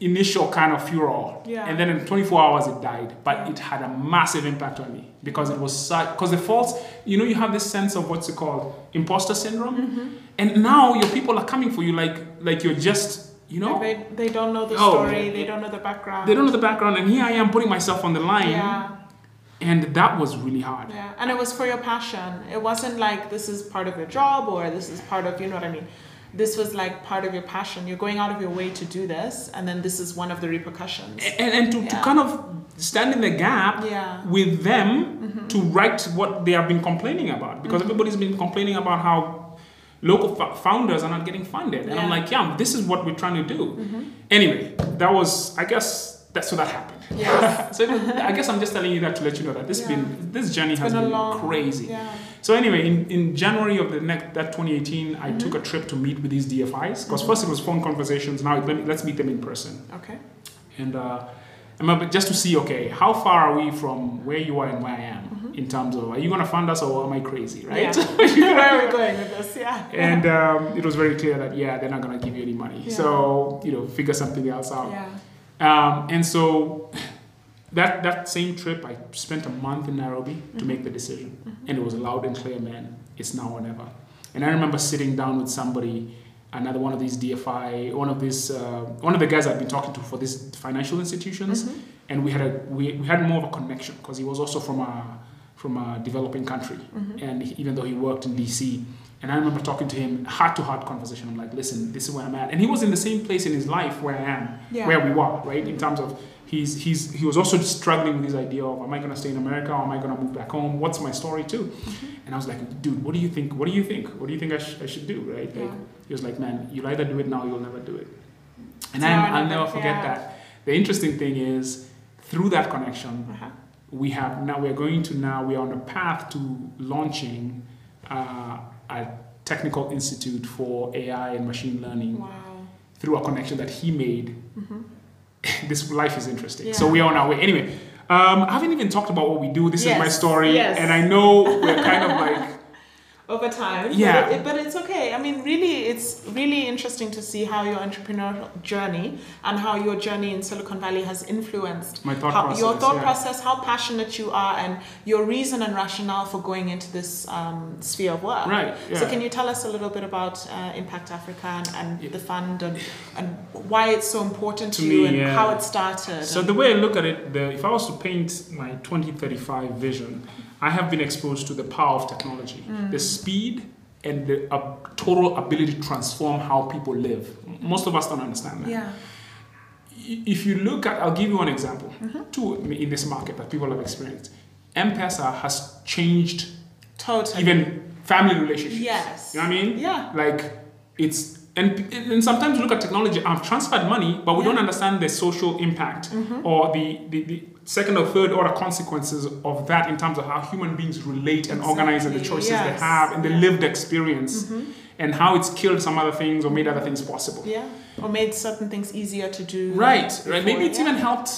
initial kind of furor, Yeah. and then in 24 hours it died. But it had a massive impact on me because it was such because the false, you know, you have this sense of what's it called, imposter syndrome, Mm-hmm. and now your people are coming for you like like you're just you know Like they, they don't know the Oh, story. They don't know the background. they don't know the background, and here I am putting myself on the line, Yeah. And that was really hard. Yeah, and it was for your passion. It wasn't like this is part of your job or this is part of you know what I mean. this was like part of your passion. You're going out of your way to do this, and then this is one of the repercussions. and, and to, to kind of stand in the gap Yeah. Mm-hmm. with them to right what they have been complaining about because everybody's been complaining about how local fo- founders are not getting funded and i'm Mm-hmm. like yeah this is what we're trying to do anyway that was i guess that so that happened Yes. so i guess i'm just telling you that to let you know that this Yeah. been this journey It's has been been long crazy Yeah. so anyway, in, in January of the next that 2018, I Mm-hmm. took a trip to meet with these DFIs because first it was phone conversations. Now let me, let's meet them in person, Okay. and uh, I remember just to see okay, how far are we from where you are and where I am in terms of are you gonna fund us or am I crazy, right? Mm-hmm. Yeah. (laughs) (laughs) Where are we going with this? Yeah. and um, it was very clear that yeah, they're not gonna give you any money. Yeah. So you know, figure something else out. Yeah. Um, and so that that same trip, I spent a month in Nairobi to make the decision, and it was loud and clear, man. It's now or never. And I remember sitting down with somebody, another one of these DFI, one of these, uh, one of the guys I've been talking to for these financial institutions, and we had a we, we had more of a connection because he was also from a from a developing country, and he- even though he worked in DC. And I remember talking to him, heart to heart conversation. I'm like, listen, this is where I'm at. And he was in the same place in his life where I am, Yeah. where we were, right? In terms of he's he's he was also struggling with this idea of am I gonna stay in America or am I gonna move back home? What's my story too? And I was like, dude, what do you think? What do you think? What do you think I, sh- I should do? Right? Like, Yeah. he was like, man, you'll either do it now, or you'll never do it. And I, I'll never, never forget yeah. that. The interesting thing is, through that connection, Uh-huh. we have now we're going to now we are on a path to launching uh, a technical institute for AI and machine learning Wow. through a connection that he made. (laughs) this life is interesting. So Mm-hmm. We are on our way. Anyway, um, I haven't even talked about what we do. This is my story, yes. and I know we're kind of like (laughs) over time. Yeah. But, it, but it's okay. I mean, really, it's really interesting to see how your entrepreneurial journey and how your journey in Silicon Valley has influenced My thought how, your thought yeah. process, how passionate you are, and your reason and rationale for going into this um, sphere of work. Right, So, can you tell us a little bit about uh, Impact Africa and, and Yeah. the fund and, and why it's so important to, To you me, and yeah. how it started? So the way I look at it, the, if I was to paint my 2035 vision, I have been exposed to the power of technology, Mm. the speed and the uh, total ability to transform how people live. Most of us don't understand that. yeah. If you look at, I'll give you one example, Mm-hmm. two in this market that people have experienced. M-Pesa has changed Totally. even family relationships. Yes. You know what I mean? Yeah. Like it's and, and sometimes you look at technology. I've transferred money, but we don't understand the social impact or the, the, the second or third order consequences of that in terms of how human beings relate and organize and the choices Yes. they have and the lived experience and how it's killed some other things or made other things possible. Yeah. Or made certain things easier to do. Right, before, right. Maybe it's yeah. even helped.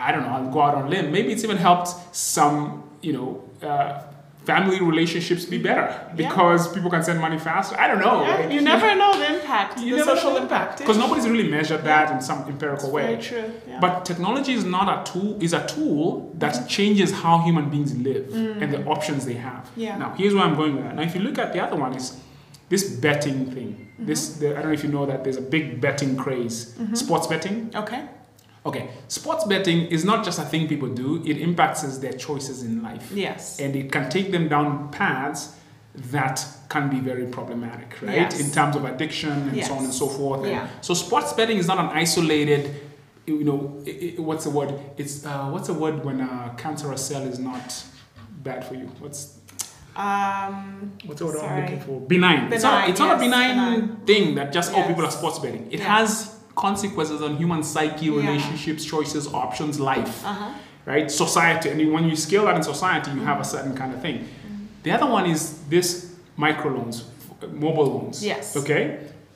I don't know. I'll go out on limb. Maybe it's even helped some, you know, uh, family relationships be better because people can send money faster. I don't know. Yeah, like, you never know the impact, you the social impact. because nobody's really measured that in some empirical way. Very true. Yeah. But technology is not a tool; is a tool that mm-hmm. changes how human beings live mm. and the options they have. Yeah. Now, here's where I'm going with that. Now, if you look at the other one, is this betting thing. Mm-hmm. This the, I don't know if you know that there's a big betting craze, mm-hmm. sports betting. okay. Okay, sports betting is not just a thing people do; it impacts their choices in life Yes. and it can take them down paths that can be very problematic, right? Yes. In terms of addiction and so on and so forth. And Yeah. So sports betting is not an isolated, you know, i i what's the word? It's uh, what's the word when a cancerous cell is not bad for you? What's Um, what's the word I'm looking for? Benign. it's not, Benign, it's not a benign, benign. thing that just all people are sports betting. It Yeah. has consequences on human psyche, Yeah. relationships, choices, options, life uh-huh. right? Society, and when you scale that in society, you have a certain kind of thing. The other one is this microloans, mobile loans. Yes. Okay.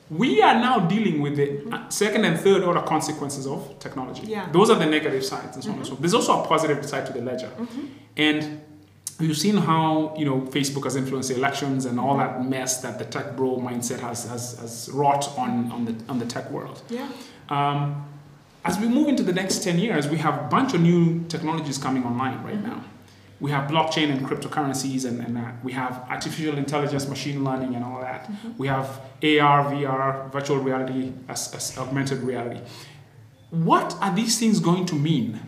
We are now dealing with the uh, second and third order consequences of technology. Yeah. Those are the negative sides and so on and so forth. There's also a positive side to the ledger. And we've seen how you know Facebook has influenced the elections and all that mess that the tech bro mindset has, has, has wrought on, on, the, on the tech world. Yeah. Um, as we move into the next 10 years, we have a bunch of new technologies coming online right Mm-hmm. now. We have blockchain and cryptocurrencies, and, and that. We have artificial intelligence, machine learning, and all that. Mm-hmm. We have AR, VR, virtual reality, as, as augmented reality. What are these things going to mean?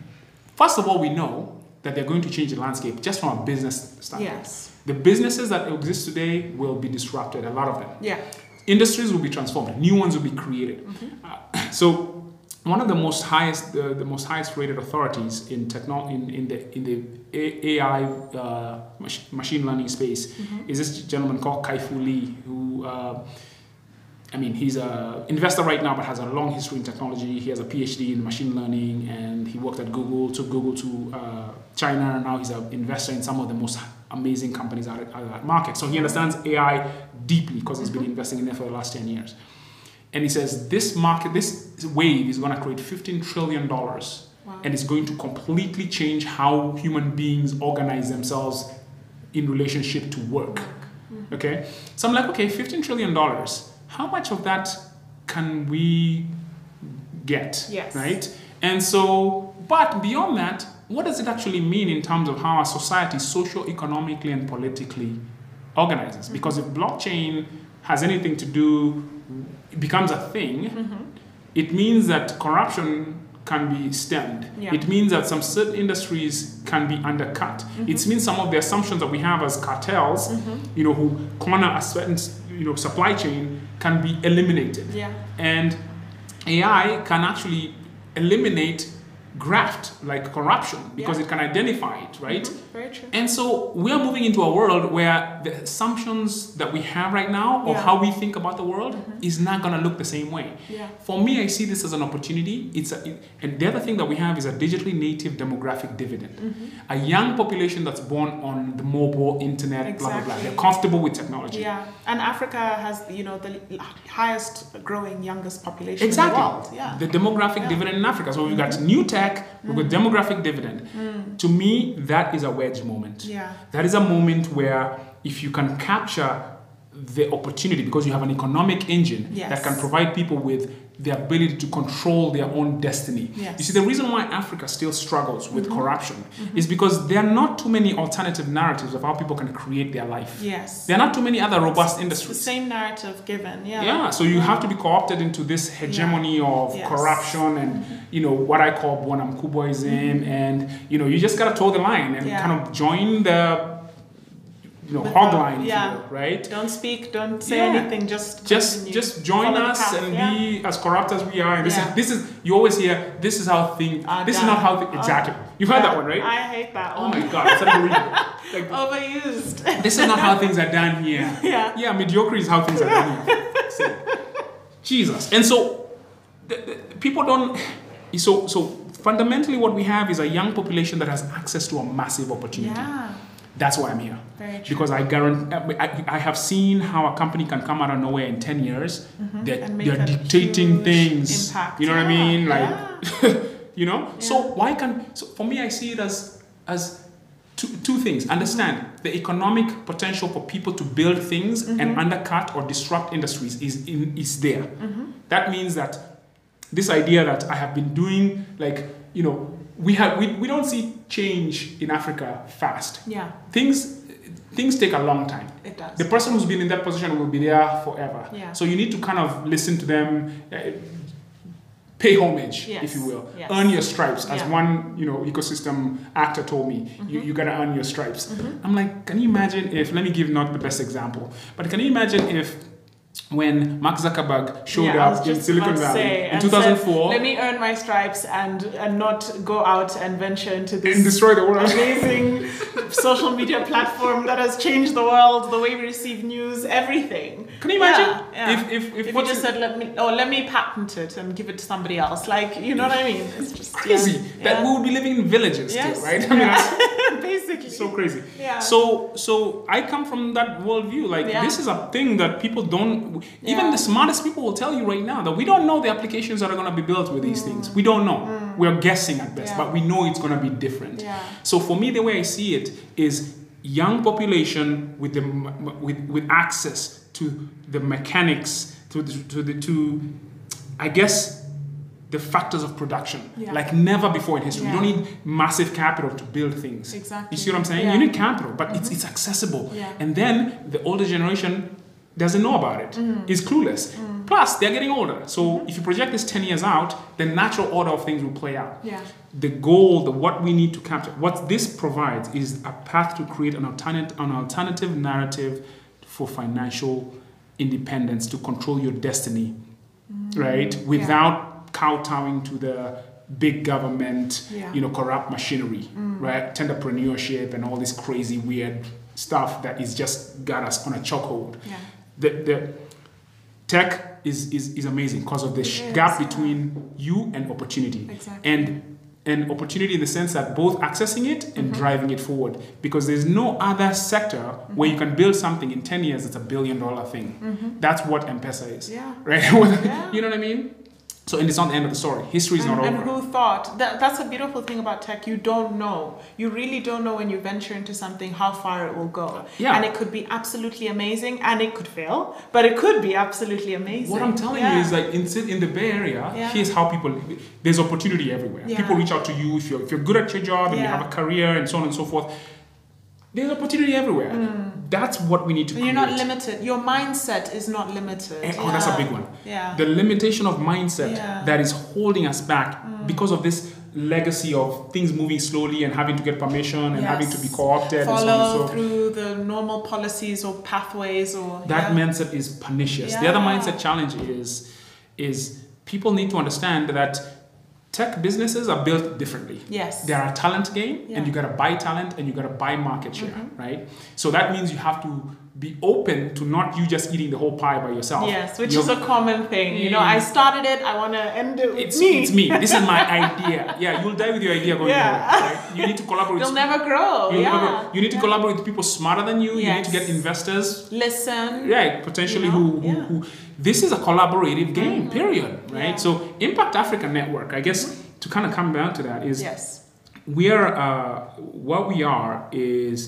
First of all, we know that they're going to change the landscape just from a business standpoint. Yes. The businesses that exist today will be disrupted, a lot of them. Yeah. industries will be transformed, new ones will be created. Uh, so one of the most highest the, the most highest rated authorities in techno in, in the in the A- AI uh, mach- machine learning space is this gentleman called Kai Fu Lee who uh, I mean he's a investor right now but has a long history in technology he has a PhD in machine learning and he worked at Google took Google to uh, China and now he's an investor in some of the most amazing companies out of, out that market so he understands AI deeply because he's been investing in it for the last 10 years and he says this market, this wave is going to create 15 trillion dollars, Wow. and it's going to completely change how human beings organize themselves in relationship to work. Okay, so I'm like, okay, 15 trillion dollars. How much of that can we get? Yes. Right. And so, but beyond that, what does it actually mean in terms of how our society, socio-economically and politically, organizes? Because if blockchain has anything to do, it becomes a thing, mm-hmm. it means that corruption can be stemmed. Yeah. It means that some certain industries can be undercut. It mm-hmm. means some of the assumptions that we have as cartels, mm-hmm. you know, who corner a certain, you know, supply chain can be eliminated. Yeah. And AI can actually eliminate graft, like corruption, because Yeah. it can identify it, right? Very true. And so we are moving into a world where the assumptions that we have right now Yeah. how we think about the world is not going to look the same way. Yeah. For me, I see this as an opportunity. It's a, and the other thing that we have is a digitally native demographic dividend. Mm-hmm. A young population that's born on the mobile internet, blah blah blah. They're comfortable with technology. Yeah, and Africa has you know the highest growing youngest population Exactly. in the world. Yeah. The demographic. Mm-hmm. dividend in Africa. So we've got new tech, we've got demographic dividend. To me, that is a wedge moment. Mm. Yeah. That is a moment where if you can capture the opportunity because you have an economic engine Yes. that can provide people with the ability to control their own destiny. Yes. Mm-hmm. You see, the reason why Africa still struggles with mm-hmm. corruption mm-hmm. is because there are not too many alternative narratives of how people can create their life. Yes. There are not too many other robust The industries. same narrative given. Yeah. Yeah, so you have to be co-opted into this hegemony of Yes. corruption and mm-hmm. you know what I call Bonamkuboism, and you know you just gotta toe the line and Yeah. kind of join the you know hog line, yeah. right? Don't speak. Don't say Yeah. anything. Just Just continue. just join Follow us and yeah. be as corrupt as we are. And this Yeah. is this is you always hear this is how things Are this is not how thi- Oh. Ah. exactly you've heard that one right? I hate that oh one. my god, it's unbelievable. (laughs) like Overused. this is not how things are done here. (laughs) Yeah. Yeah, mediocre is how things are done here. (laughs) See. Jesus. And so the, the, people don't so so fundamentally what we have is a young population that has access to a massive opportunity. yeah. That's why I'm here. Because I guarantee, I, I have seen how a company can come out of nowhere in 10 years. They're, Mm-hmm. Make they're dictating things. impact. You know what I mean? Like, yeah. (laughs) you know? So why can, so for me, I see it as, as two, two things. Understand the economic potential for people to build things Mm-hmm. and undercut or disrupt industries is, in, is there. Mm-hmm. That means that this idea that I have been doing, like, you know, we have we, we don't see change in Africa fast. Yeah. Things things take a long time. It does. The person who's been in that position will be there forever. Yeah. So you need to kind of listen to them, uh, pay homage, Yes. if you will, Yes. earn your stripes. As Yeah. Mm-hmm. one you know ecosystem actor told me, you, you gotta earn your stripes. I'm like, can you imagine if? Let me give not the best example, but can you imagine if? When Mark Zuckerberg showed yeah, up in Silicon Valley say, in 2004 said, Let me earn my stripes and and not go out and venture into this and destroy the world. amazing (laughs) social media platform that has changed the world, the way we receive news, everything. Can you imagine Yeah, yeah. if if if, If you just said let me oh let me patent it and give it to somebody else, like you know what I mean? It's just crazy that we would be living in villages Yes. still, right? I mean, basically so crazy. Yeah. So so I come from that worldview. Like Yeah. this is a thing that people don't. Even Yeah. the smartest people will tell you right now that we don't know the applications that are going to be built with these things. We don't know. We're guessing at best, Mm. Yeah. but we know it's going to be different. Yeah. So for me, the way I see it is young population with the with with access to the mechanics to the, to the to I guess the factors of production Yeah. like never before in history. You don't need massive capital to build things. Exactly. You see what I'm saying? Yeah. You need capital, but it's, mm-hmm. it's accessible. Yeah. And then the older generation doesn't know about it, Mm. is clueless. Mm. Plus, they're getting older. So mm-hmm. if you project this 10 years out, the natural order of things will play out. Yeah. The goal, the what we need to capture, what this provides is a path to create an alternative, an alternative narrative for financial independence to control your destiny, mm. right? Without kowtowing to the big government, Yeah. you know, corrupt machinery, right? Entrepreneurship and all this crazy weird stuff that is just got us on a chokehold. Yeah. The, the tech is, is, is amazing because of the sh- gap between you and opportunity. Exactly. And and opportunity in the sense that both accessing it and Mm-hmm. driving it forward because there's no other sector where you can build something in 10 years it's a billion dollar thing that's what m-pesa is Mm-hmm. Yeah. (laughs) right (laughs) you know what i mean so and it's not the end of the story history is not and over And who thought that that's a beautiful thing about tech you don't know you really don't know when you venture into something how far it will go Yeah. and it could be absolutely amazing and it could fail but it could be absolutely amazing What I'm telling Yeah. you is like in, in the Bay Area, Yeah. here's how people there's opportunity everywhere. Yeah. People reach out to you if you're if you're good at your job and you have a career and so on and so forth. There's opportunity everywhere. Mm. That's what we need to And Mm. you're not limited your mindset is not limited Eh, oh, that's a big one. yeah The limitation of mindset Yeah. Mm. that is holding us back because of this legacy of things moving slowly and having to get permission and having to be co-opted and so on follow and so through the normal policies or pathways or that yeah. mindset is pernicious. The other mindset challenge is is people need to understand that tech businesses are built differently. yes They are a talent game, Yeah. and you gotta buy talent and you gotta buy market share, Mm-hmm. right? So that means you have to be open to not you just eating the whole pie by yourself. Yes, which You're- is a common thing. You know, I started it, I want to end it with it's me. it's me. This is my (laughs) idea. Yeah, you'll die with your idea going Yeah. forward. Right? You need to collaborate. You'll never grow. You'll yeah. never- you need to Yeah. collaborate with people smarter than you. You need to get investors Listen. right potentially You know, who, who, yeah. Mm-hmm. who this is a collaborative game period right Yeah. so impact africa network i guess to kind of come down to that is Yes. we are uh, what we are is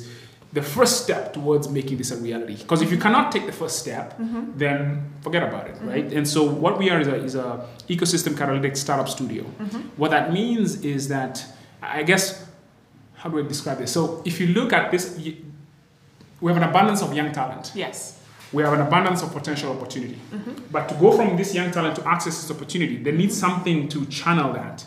the first step towards making this a reality because if you cannot take the first step Mm-hmm. then forget about it right and so what we are is a, is a ecosystem catalytic startup studio Mm-hmm. what that means is that i guess how do i describe this so if you look at this we have an abundance of young talent Yes. we have an abundance of potential opportunity. But to go from this young talent to access this opportunity, they need something to channel that.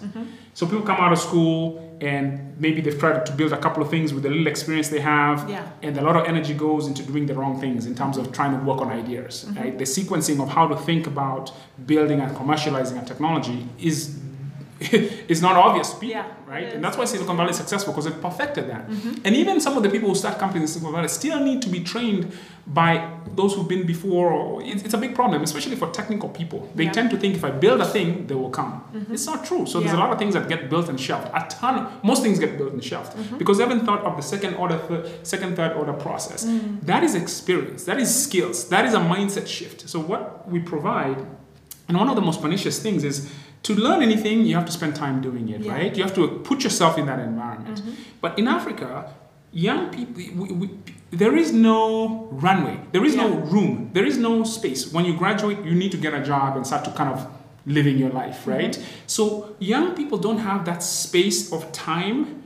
So people come out of school and maybe they've tried to build a couple of things with the little experience they have, Yeah. and a lot of energy goes into doing the wrong things in terms of trying to work on ideas. Mm-hmm. Right? The sequencing of how to think about building and commercializing a technology is (laughs) is not obvious to people, Yeah, right? And that's why Silicon Valley is successful because it perfected that. Mm-hmm. And even some of the people who start companies in Silicon Valley still need to be trained by those who've been before. Or it's, it's a big problem, especially for technical people. They Yeah. tend to think if I build a thing, they will come. Mm-hmm. It's not true. So there's a lot of things that get built and shelved. A ton, most things get built and shelved mm-hmm. because they haven't thought of the second order, third, second, third order process. Mm. That is experience. That is skills. That is a mindset shift. So what we provide and one of the most pernicious things is to learn anything, you have to spend time doing it, Yeah. right? You have to put yourself in that environment. Mm-hmm. But in Africa, young people, we, we, there is no runway, there is no room, there is no space. When you graduate, you need to get a job and start to kind of living your life, mm-hmm. right? So young people don't have that space of time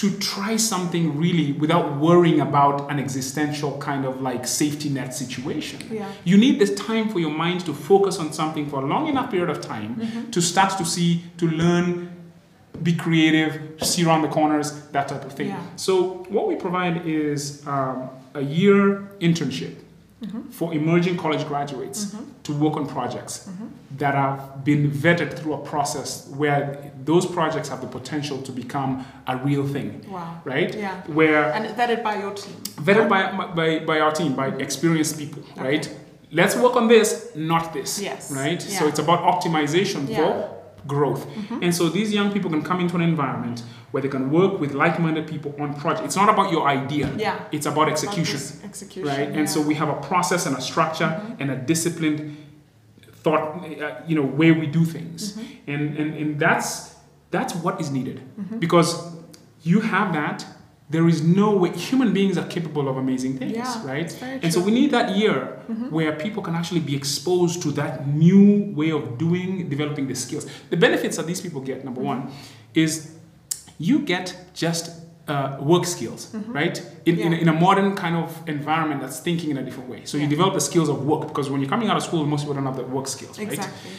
to try something really without worrying about an existential kind of like safety net situation. Yeah. You need this time for your mind to focus on something for a long enough period of time Mm-hmm. to start to see, to learn, be creative, see around the corners, that type of thing. Yeah. So, what we provide is um, a year internship Mm-hmm. for emerging college graduates mm-hmm. to work on projects mm-hmm. that have been vetted through a process where those projects have the potential to become a real thing, Wow. right? Yeah. Where And vetted by your team. vetted by, by, by our team, by mm-hmm. experienced people, right? Let's work on this, not this. Yes. Right? So it's about optimization Yeah. for growth. And so these young people can come into an environment where they can work with like-minded people on projects. It's not about your idea. Yeah. It's about execution. About Execution. Right? yeah. Mm-hmm. And so we have a process and a structure and a disciplined thought, uh, you know, way we do things. Mm-hmm. And, and, and that's, that's what is needed. Because you have that, there is no way, human beings are capable of amazing things, Yeah, right? And so we need that year where people can actually be exposed to that new way of doing, developing the skills. The benefits that these people get, number one, is you get just uh, work skills, right? In, in, a, Yeah. in a modern kind of environment that's thinking in a different way. So you develop the skills of work because when you're coming out of school, most people don't have the work skills, right? Exactly.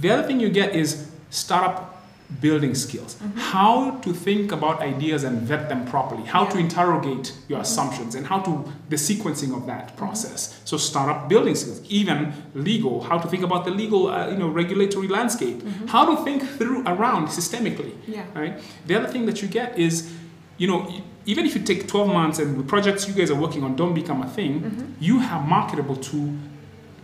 The other thing you get is startup building skills, mm-hmm. how to think about ideas and vet them properly, how to interrogate your mm-hmm. assumptions, and how to the sequencing of that mm-hmm. process. So startup building skills, even legal, how to think about the legal, uh, you know, regulatory landscape, how to think through around systemically Yeah. right? The other thing that you get is, you know, even if you take 12 months and the projects you guys are working on don't become a thing, you have marketable to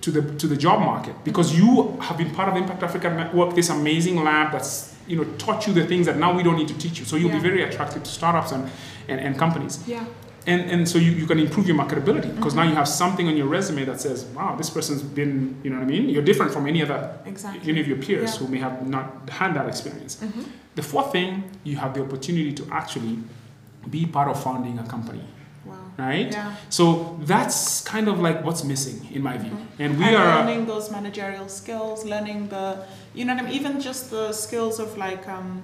to the to the job market because you have been part of Impact Africa Network, this amazing lab that's you know taught you the things that now we don't need to teach you. So you'll be very attractive to startups and, and, and companies. Yeah. And, and so you, you can improve your marketability because now you have something on your resume that says, wow, this person's been, you know what I mean? You're different from any other Exactly. any of your peers Yeah. who may have not had that experience. Mhm. The fourth thing, you have the opportunity to actually be part of founding a company. Right? Yeah. So that's kind of like what's missing in my view. And we and are learning those managerial skills, learning the, you know what I mean, even just the skills of like um,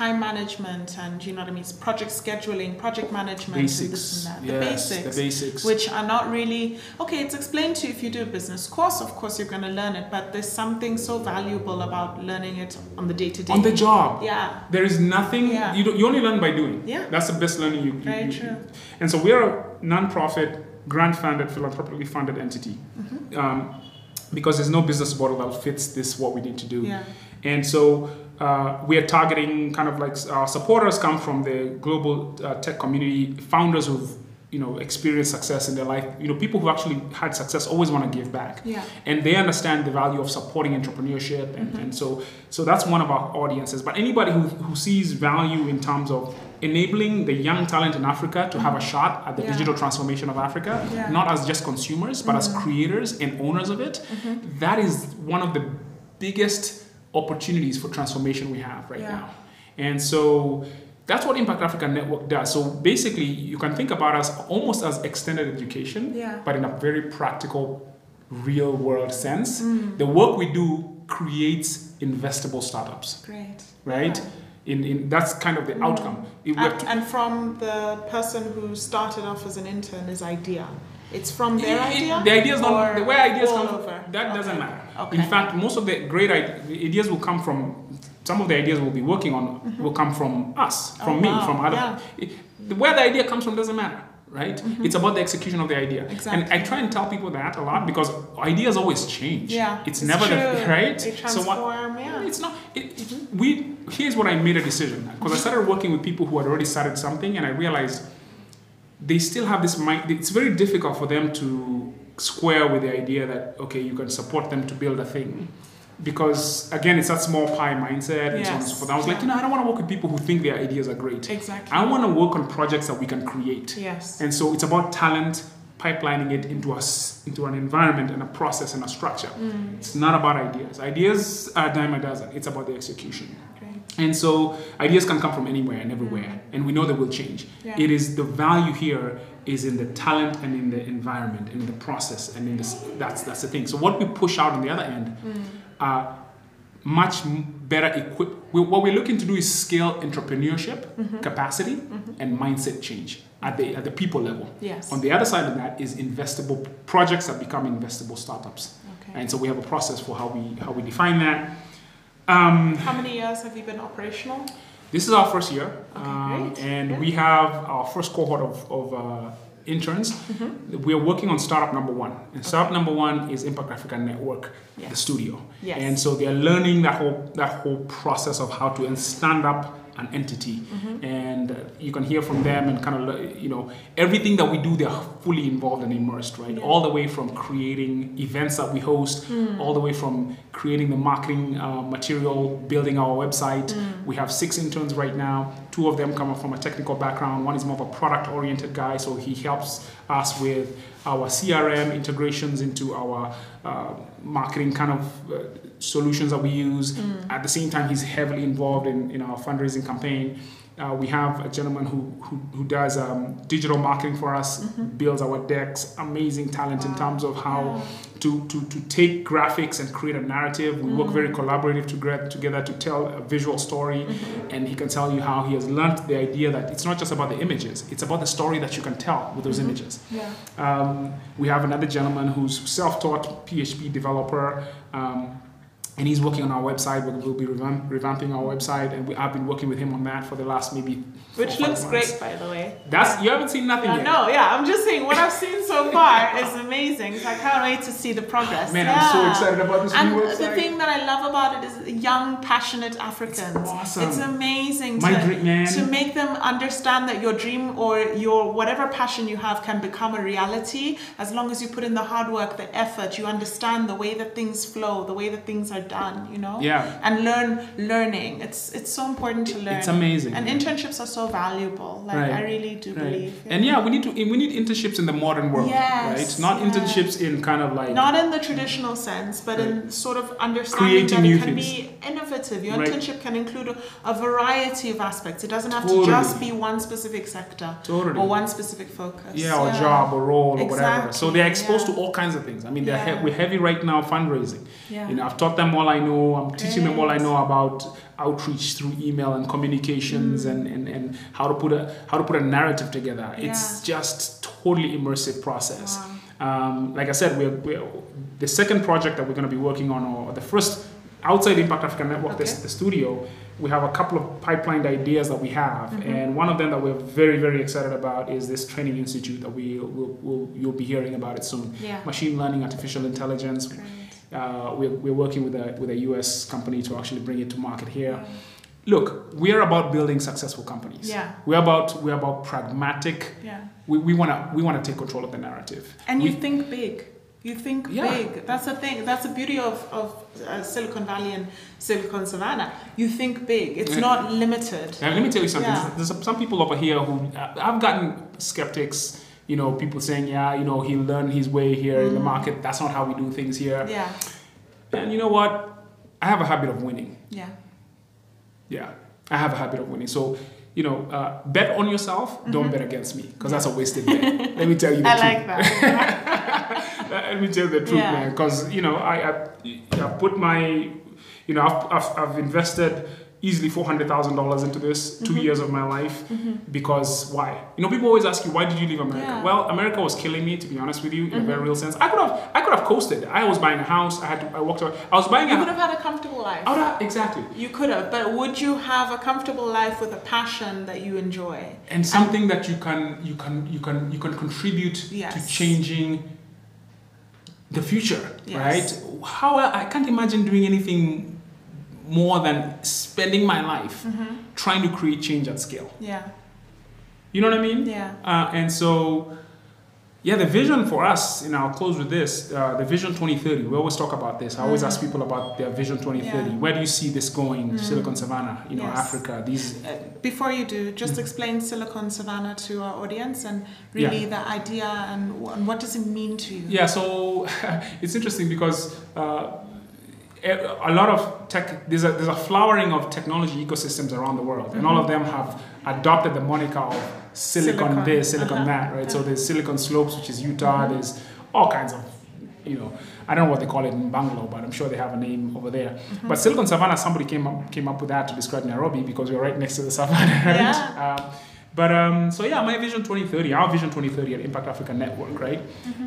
time management and you know what I mean, project scheduling, project management, and basics. this and that. Yes, the basics. The basics. which are not really okay it's explained to you if you do a business course of course you're going to learn it but there's something so valuable about learning it on the day to day on the job. yeah There is nothing Yeah. you, don't, you only learn by doing. Yeah. That's the best learning you. you Very you- true. And so we're a non-profit, grant-funded, philanthropically funded entity, Mm-hmm. um, because there's no business model that fits this what we need to do. yeah And so uh, we are targeting kind of like our supporters come from the global uh, tech community, founders who've you know experienced success in their life. You know, people who actually had success always want to give back, yeah and they understand the value of supporting entrepreneurship, and, and so so that's one of our audiences. But anybody who, who sees value in terms of enabling the young talent in Africa to have a shot at the Yeah. digital transformation of Africa, Yeah. not as just consumers, but as creators and owners of it, that is one of the biggest opportunities for transformation we have right Yeah. now. And so that's what Impact Africa Network does. So basically, you can think about us almost as extended education, Yeah. but in a very practical, real world sense. Mm. The work we do creates investable startups, great right? Yeah. In, in that's kind of the outcome. It- we have and, and from the person who started off as an intern is idea it's from their It- it- idea The ideas don't. The way ideas come from, that Okay. doesn't matter. Okay. In fact, most of the great ideas will come from. Some of the ideas we'll be working on mm-hmm. will come from us, oh, from Oh, me, wow. from other. Yeah. It- where the idea comes from doesn't matter, right? Mm-hmm. It's about the execution of the idea. Exactly. And I try and tell people that a lot because ideas always change. yeah It's, never true. the (laughs) right. they So what? yeah It's not. It, it- we here's what I made a decision because I started working with people who had already started something, and I realized they still have this mind. It's very difficult for them to square with the idea that okay, you can support them to build a thing. Because again, it's that small pie mindset and so on and so Yes. forth. I was like, you know, I don't want to work with people who think their ideas are great. exactly I want to work on projects that we can create. yes And so it's about talent, pipelining it into us into an environment and a process and a structure. Mm. It's not about ideas. Ideas are a dime a dozen. It's about the execution. And so ideas can come from anywhere and everywhere, mm-hmm. and we know they will change. Yeah. It is the value here is in the talent and in the environment and in the process and in this. That's that's the thing. So what we push out on the other end mm-hmm. are much better equipped. We, what we're looking to do is scale entrepreneurship mm-hmm. capacity and mindset change at the at the people level. yes On the other side of that is investable projects that become investable startups. okay And so we have a process for how we how we define that. Um, how many years have you been operational this is our first year, Okay, um, and Yeah. we have our first cohort of, of uh, interns. Mm-hmm. We are working on startup number one, and startup number one is Impact Africa Network, the studio. Yes. And so they are learning that whole that whole process of how to stand up an entity, Mm-hmm. and uh, you can hear from them and kind of you know everything that we do. They are fully involved and immersed, right? Yeah. All the way from creating events that we host, Hmm. all the way from creating the marketing uh, material, building our website. Hmm. We have six interns right now. Two of them come from a technical background. One is more of a product-oriented guy, so he helps us with our CRM integrations into our uh, marketing kind of uh, solutions that we use. At the same time, he's heavily involved in, in our fundraising campaign. Uh, we have a gentleman who, who, who does um, digital marketing for us, builds our decks, amazing talent in terms of how Yeah. to, to, to take graphics and create a narrative. We work very Mm. collaborative together, together to tell a visual story, Mm-hmm. and he can tell you how he has learned the idea that it's not just about the images, it's about the story that you can tell with those Mm-hmm. images. yeah Um, we have another gentleman who's self-taught PHP developer. Um, and he's working on our website. We'll, be revamp, revamping our website, and we, I've been working with him on that for the last maybe. Which looks months. great, by the way. That's you haven't seen nothing Yeah, yet. no, yeah, I'm just saying what I've seen so far is amazing. So I can't wait to see the progress. Man, I'm so excited about this And new the thing that I love about it is young, passionate Africans. awesome. It's amazing My to, dream- man. to make them understand that your dream or your whatever passion you have can become a reality as long as you put in the hard work, the effort, you understand the way that things flow, the way that things are done, you know? Yeah. And learn learning. It's it's so important to learn. It's amazing. And internships are so valuable. Like Right. I really do Right. believe. And yeah, we need to we need internships in the modern world, Yes, right? Not yeah. internships in kind of like Not in the traditional sense, but in sort of understanding Creating that new it can things. be innovative. Your Right. internship can include a, a variety of aspects. It doesn't have Totally. to just be one specific sector Totally. or one specific focus. yeah, or job or role or whatever. So they're exposed yeah. to all kinds of things. I mean, they're Yeah. he- we're heavy right now fundraising. Yeah. You know, I've taught them all I know. I'm teaching them all I know about outreach through email and communications and, and, and how to put a how to put a narrative together. It's just totally immersive process. Um, like I said, we're, we're the second project that we're going to be working on, or the first outside Impact Africa Network, Okay. the studio. We have a couple of pipelined ideas that we have, Mm-hmm. and one of them that we're very very excited about is this training institute that we will we'll, you'll be hearing about it soon. Yeah. Machine learning, artificial intelligence. Great. Uh, we're, we're working with a, with a US company to actually bring it to market here. Look, we're about building successful companies. Yeah. We're about, we're about pragmatic. Yeah. We, we want to we wanna take control of the narrative. And we, you think big. You think Yeah. big. That's the thing. That's the beauty of, of uh, Silicon Valley and Silicon Savannah. You think big. It's Yeah. not limited. And let me tell you something. Yeah. There's some, some people over here who I've gotten skeptics. You know, people saying, "Yeah, you know, he learned his way here in the market. That's not how we do things here." Mm. Yeah. And you know what? I have a habit of winning. Yeah. Yeah, I have a habit of winning. So, you know, uh, bet on yourself. Don't bet against me because that's a wasted bet. Let me tell you (laughs) the Mm-hmm. I truth. like that. (laughs) Let me tell you the truth, Yeah. man. Because you know, I, I I put my, you know, I've I've, I've invested easily four hundred thousand dollars into this 2 Mm-hmm. years of my life because why? You know, people always ask you why did you leave America? Yeah. Well, America was killing me, to be honest with you, in a Mm-hmm. very real sense. I could have I could have coasted. I was buying a house. I had to. I walked out. I was buying You a. could have had a comfortable life. Have- exactly. You could have, but would you have a comfortable life with a passion that you enjoy? and something that you can you can you can you can contribute Yes. to changing the future Yes. right how I I can't imagine doing anything more than spending my life Mm-hmm. trying to create change at scale Yeah, you know what i mean yeah, uh, and so yeah the vision for us and i'll close with this uh, the vision 2030 we always talk about this i always ask people about their vision 2030 Mm-hmm. Yeah. where do you see this going silicon savannah you know Yes. africa these Uh, Before you do, Mm-hmm. just explain Silicon Savannah to our audience and really the idea and, and what does it mean to you? Yeah, so (laughs) it's interesting because uh, Eh, a lot of tech, there's a, there's a flowering of technology ecosystems around the world, and all of mm-hmm. them have adopted the moniker of silicon, Silicon, this, silicon uh-huh, that, right? So uh-huh. there's Silicon Slopes, which is Utah, mm-hmm. there's all kinds of, you know, I don't know what they call it in Bangalore, but I'm sure they have a name over there. Mm-hmm. But Silicon Savannah, somebody came up, came up with that to describe Nairobi because we're right next to the savannah, (laughs) right? Yeah. Um, but um, so yeah, my vision 2030, our vision 2030 at Impact Africa Network, right,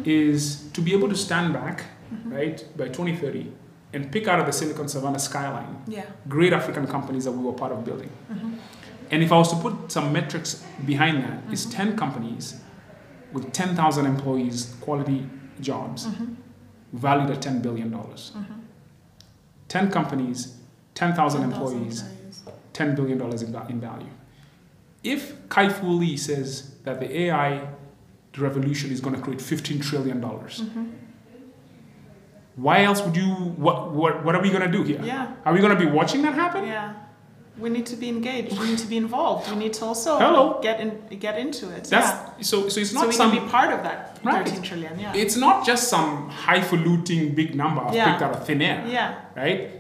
is to be able to stand back, right, by 2030 and pick out of the Silicon Savannah skyline Yeah. great African companies that we were part of building. Mm-hmm. And if I was to put some metrics behind that, it's mm-hmm. 10 companies with 10,000 employees, quality jobs, mm-hmm. valued at $10 billion. 10 companies, 10,000 employees, $10 billion in, in value. If Kai Fu Lee says that the AI revolution is going to create $15 trillion, why else would you, what, what, what are we going to do here? Yeah. Are we going to be watching that happen? Yeah. We need to be engaged. We need to be involved. We need to also Hello. get in, get into it. That's yeah. so. So it's not So we some. can be part of that Right. 13 trillion. Yeah. It's not just some highfalutin big number Yeah. picked out of thin air, yeah. right?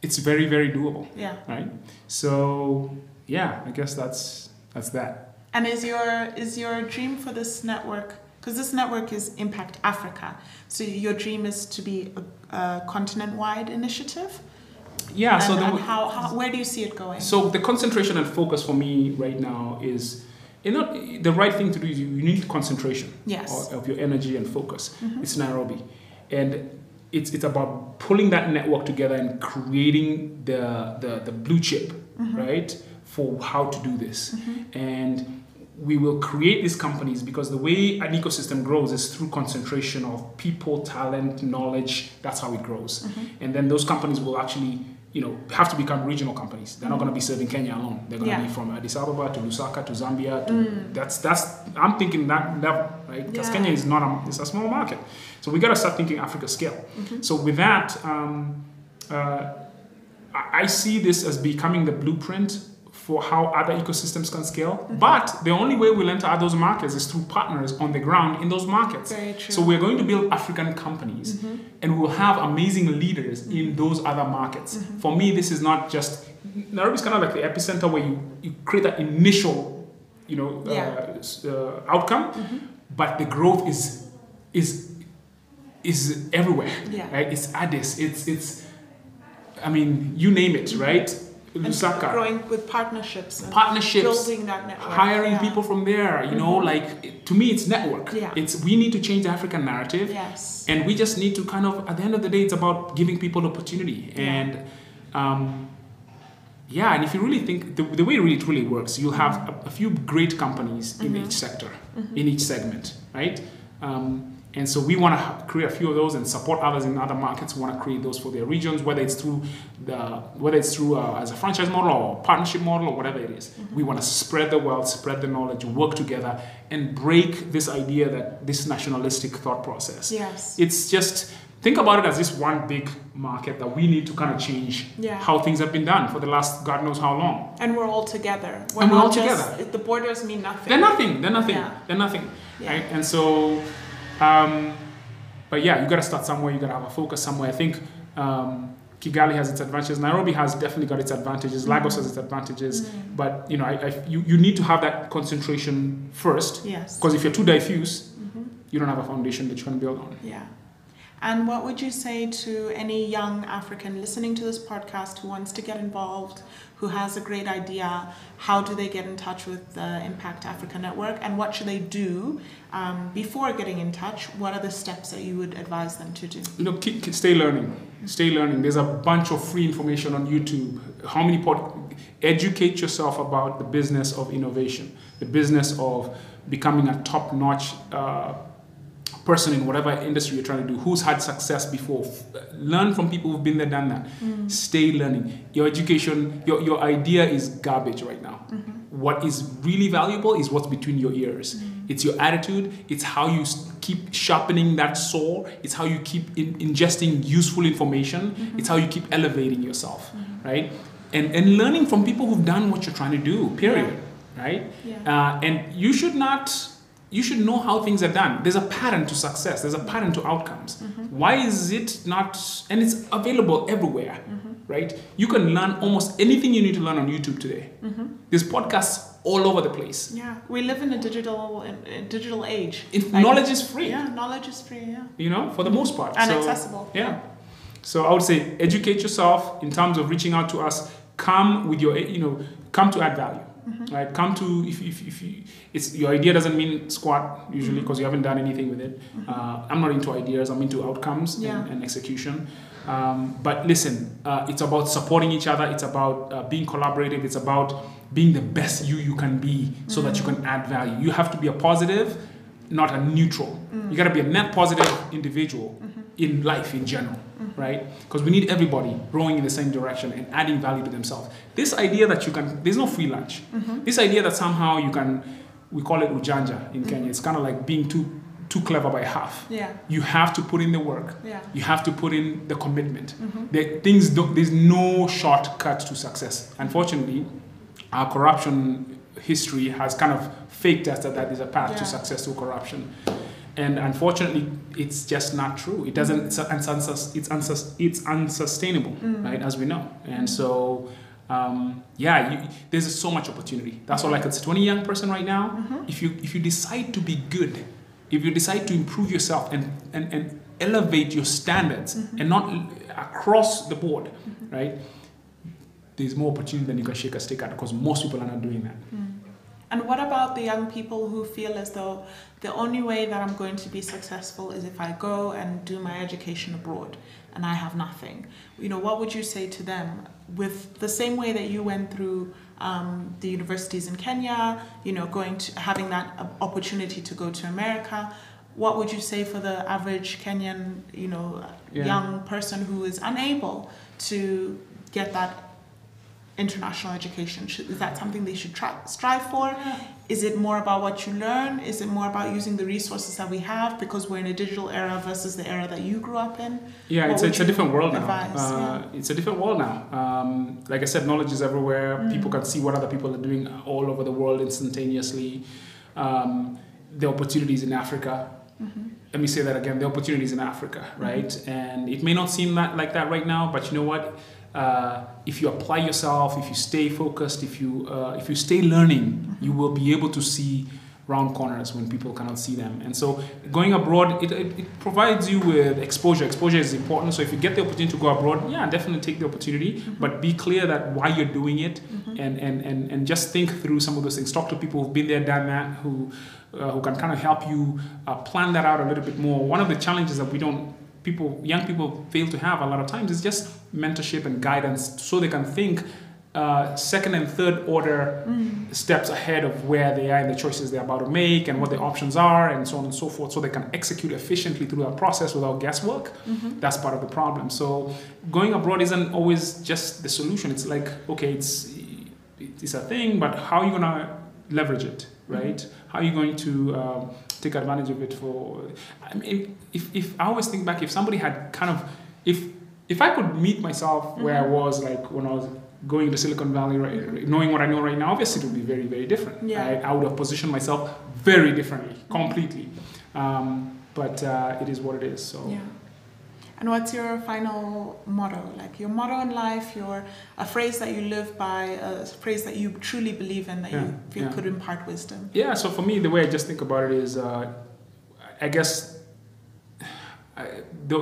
It's very, very doable, Yeah. right? So yeah, I guess that's that's that. And is your is your dream for this network? Because this network is Impact Africa. So your dream is to be a, a continent-wide initiative. Yeah. and, so the, how, how where do you see it going? So the concentration and focus for me right now is, you know, the right thing to do is you need concentration Yes. of, of your energy and focus. Mm-hmm. It's Nairobi, and it's it's about pulling that network together and creating the the, the blue chip, mm-hmm. right, for how to do this. Mm-hmm. And we will create these companies because the way an ecosystem grows is through concentration of people, talent, knowledge. That's how it grows. And then those companies will actually, you know, have to become regional companies. They're not going to be serving Kenya alone. They're going to Yeah. be from Addis Ababa to Lusaka to Zambia. To, That's that's. I'm thinking that level, right? Because Yeah. Kenya is not a it's a small market, so we got to start thinking Africa scale. So with that. Um, uh, I see this as becoming the blueprint for how other ecosystems can scale. Mm-hmm. But the only way we'll enter those markets is through partners on the ground in those markets. Very true. So we're going to build African companies and we'll have amazing leaders in those other markets. For me, this is not just Nairobi is kind of like the epicenter where you, you create that initial, you know, Yeah. uh, s- uh, outcome, but the growth is is is everywhere. Yeah. Right? It's Addis. It's it's I mean, you name it, right? Lusaka. growing with partnerships. And Partnerships, Building that network. hiring yeah. people from there, you know, like to me it's network. Yeah. It's we need to change the African narrative. Yes. And we just need to kind of at the end of the day it's about giving people opportunity. Yeah. And um yeah, and if you really think the, the way it really truly works, you'll have a, a few great companies in Mm-hmm. each sector, in each segment, right? Um, and so we want to create a few of those and support others in other markets who want to create those for their regions, whether it's through the whether it's through uh, as a franchise model or partnership model or whatever it is. Mm-hmm. We want to spread the wealth, spread the knowledge, work together, and break this idea that this nationalistic thought process. Yes. It's just think about it as this one big market that we need to kind of change Yeah. how things have been done for the last God knows how long. And we're all together. We're And we're all just- together. The borders mean nothing. They're nothing. They're nothing. Yeah. They're nothing. Yeah. Right? And so, um, but yeah, you got to start somewhere. You got to have a focus somewhere. I think um, Kigali has its advantages. Nairobi has definitely got its advantages. Lagos has its advantages. Mm. But you know, I, I, you, you need to have that concentration first. Yes. Because if you're too diffuse, you don't have a foundation that you can build on. Yeah. And what would you say to any young African listening to this podcast who wants to get involved, who has a great idea? How do they get in touch with the Impact Africa Network? And what should they do um, before getting in touch? What are the steps that you would advise them to do? know, keep, keep- stay learning. Stay learning. There's a bunch of free information on YouTube. How many pod? Educate yourself about the business of innovation, the business of becoming a top-notch uh, person in whatever industry you're trying to do. Who's had success before? Learn from people who've been there, done that. Mm. Stay learning. Your education, your, your idea is garbage right now. Mm-hmm. What is really valuable is what's between your ears. Mm. It's your attitude. It's how you keep sharpening that saw. It's how you keep in, ingesting useful information. Mm-hmm. It's how you keep elevating yourself, mm-hmm. right? And and learning from people who've done what you're trying to do. Period. Right? Yeah. Uh, and you should not. You should know how things are done. There's a pattern to success. There's a pattern to outcomes. Mm-hmm. Why is it not? And it's available everywhere, mm-hmm. right? You can learn almost anything you need to learn on YouTube today. Mm-hmm. There's podcasts all over the place. Yeah, we live in a digital in a digital age. Like- knowledge is free, Yeah, knowledge is free. Yeah, you know, for the most part. and So, accessible. Yeah. So I would say educate yourself in terms of reaching out to us. Come with your, you know, come to add value. Mm-hmm. Right? Come to if, if, if you, it's your idea doesn't mean squat usually Mm-hmm. because you haven't done anything with it. Uh, I'm not into ideas. I'm into outcomes Yeah. and, and execution. Um, but listen, uh, it's about supporting each other. It's about uh, being collaborative. It's about being the best you you can be so that you can add value. You have to be a positive, not a neutral. You got to be a net positive individual in life in general, right? Because we need everybody rowing in the same direction and adding value to themselves. This idea that you can, there's no free lunch. This idea that somehow you can, we call it ujanja in mm-hmm. Kenya. It's kind of like being too too clever by half. Yeah, You have to put in the work. yeah, You have to put in the commitment. Mm-hmm. There, things don't, there's no shortcut to success. Unfortunately, our corruption history has kind of faked us that there's a path Yeah. to success through corruption. And unfortunately, it's just not true. It doesn't. It's it's, unsus, it's, unsus, it's unsustainable, mm. right? As we know. And so, um, yeah, you, there's so much opportunity. That's all I could say. To any young person right now, mm-hmm. if you if you decide to be good, if you decide to improve yourself and and, and elevate your standards, mm-hmm. and not across the board, mm-hmm. right? There's more opportunity than you can shake a stick at because most people are not doing that. Mm. And what about the young people who feel as though the only way that I'm going to be successful is if I go and do my education abroad and I have nothing? You know, what would you say to them with the same way that you went through um, the universities in Kenya, you know, going to having that opportunity to go to America? What would you say for the average Kenyan, you know, yeah. young person who is unable to get that international education? Should, is that something they should try, strive for? Is it more about what you learn? Is it more about using the resources that we have because we're in a digital era versus the era that you grew up in? Yeah, it's, it's a different world advise? now. Uh, yeah. It's a different world now. Um, like I said, knowledge is everywhere. Mm. People can see what other people are doing all over the world instantaneously. Um, the opportunities in Africa. Mm-hmm. Let me say that again. The opportunities in Africa, right? Mm-hmm. And it may not seem that, like that right now, but you know what? Uh, if you apply yourself, if you stay focused, if you uh, if you stay learning, you will be able to see round corners when people cannot see them. And so going abroad, it, it, it, provides you with exposure. Exposure is important. So if you get the opportunity to go abroad, yeah, definitely take the opportunity, mm-hmm. but be clear that why you're doing it mm-hmm. and, and, and, and just think through some of those things. Talk to people who've been there, done that, who, uh, who can kind of help you uh, plan that out a little bit more. One of the challenges that we don't people, young people fail to have a lot of times is just mentorship and guidance so they can think uh, second and third order mm. steps ahead of where they are and the choices they're about to make and what the options are and so on and so forth so they can execute efficiently through that process without guesswork mm-hmm. that's part of the problem so going abroad isn't always just the solution it's like okay it's it's a thing but how are you going to leverage it right mm-hmm. how are you going to um, take advantage of it for. I mean, if, if I always think back, if somebody had kind of, if if I could meet myself mm-hmm. where I was like when I was going to Silicon Valley, right, knowing what I know right now, obviously it would be very very different. Yeah. Right? I would have positioned myself very differently, completely. Um, but uh, it is what it is. So. Yeah. And what's your final motto? Like your motto in life, your a phrase that you live by, a phrase that you truly believe in that yeah, you feel yeah. could impart wisdom. Yeah. So for me, the way I just think about it is, uh, I guess, I, the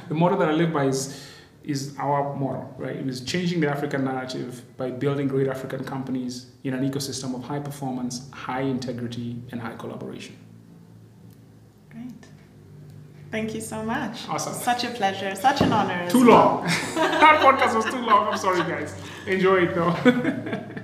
(laughs) the motto that I live by is is our model, right? It is changing the African narrative by building great African companies in an ecosystem of high performance, high integrity, and high collaboration. Great. Thank you so much. Awesome. Such a pleasure. Such an honor. Too long. (laughs) that podcast was too long. I'm sorry, guys. Enjoy it though. (laughs)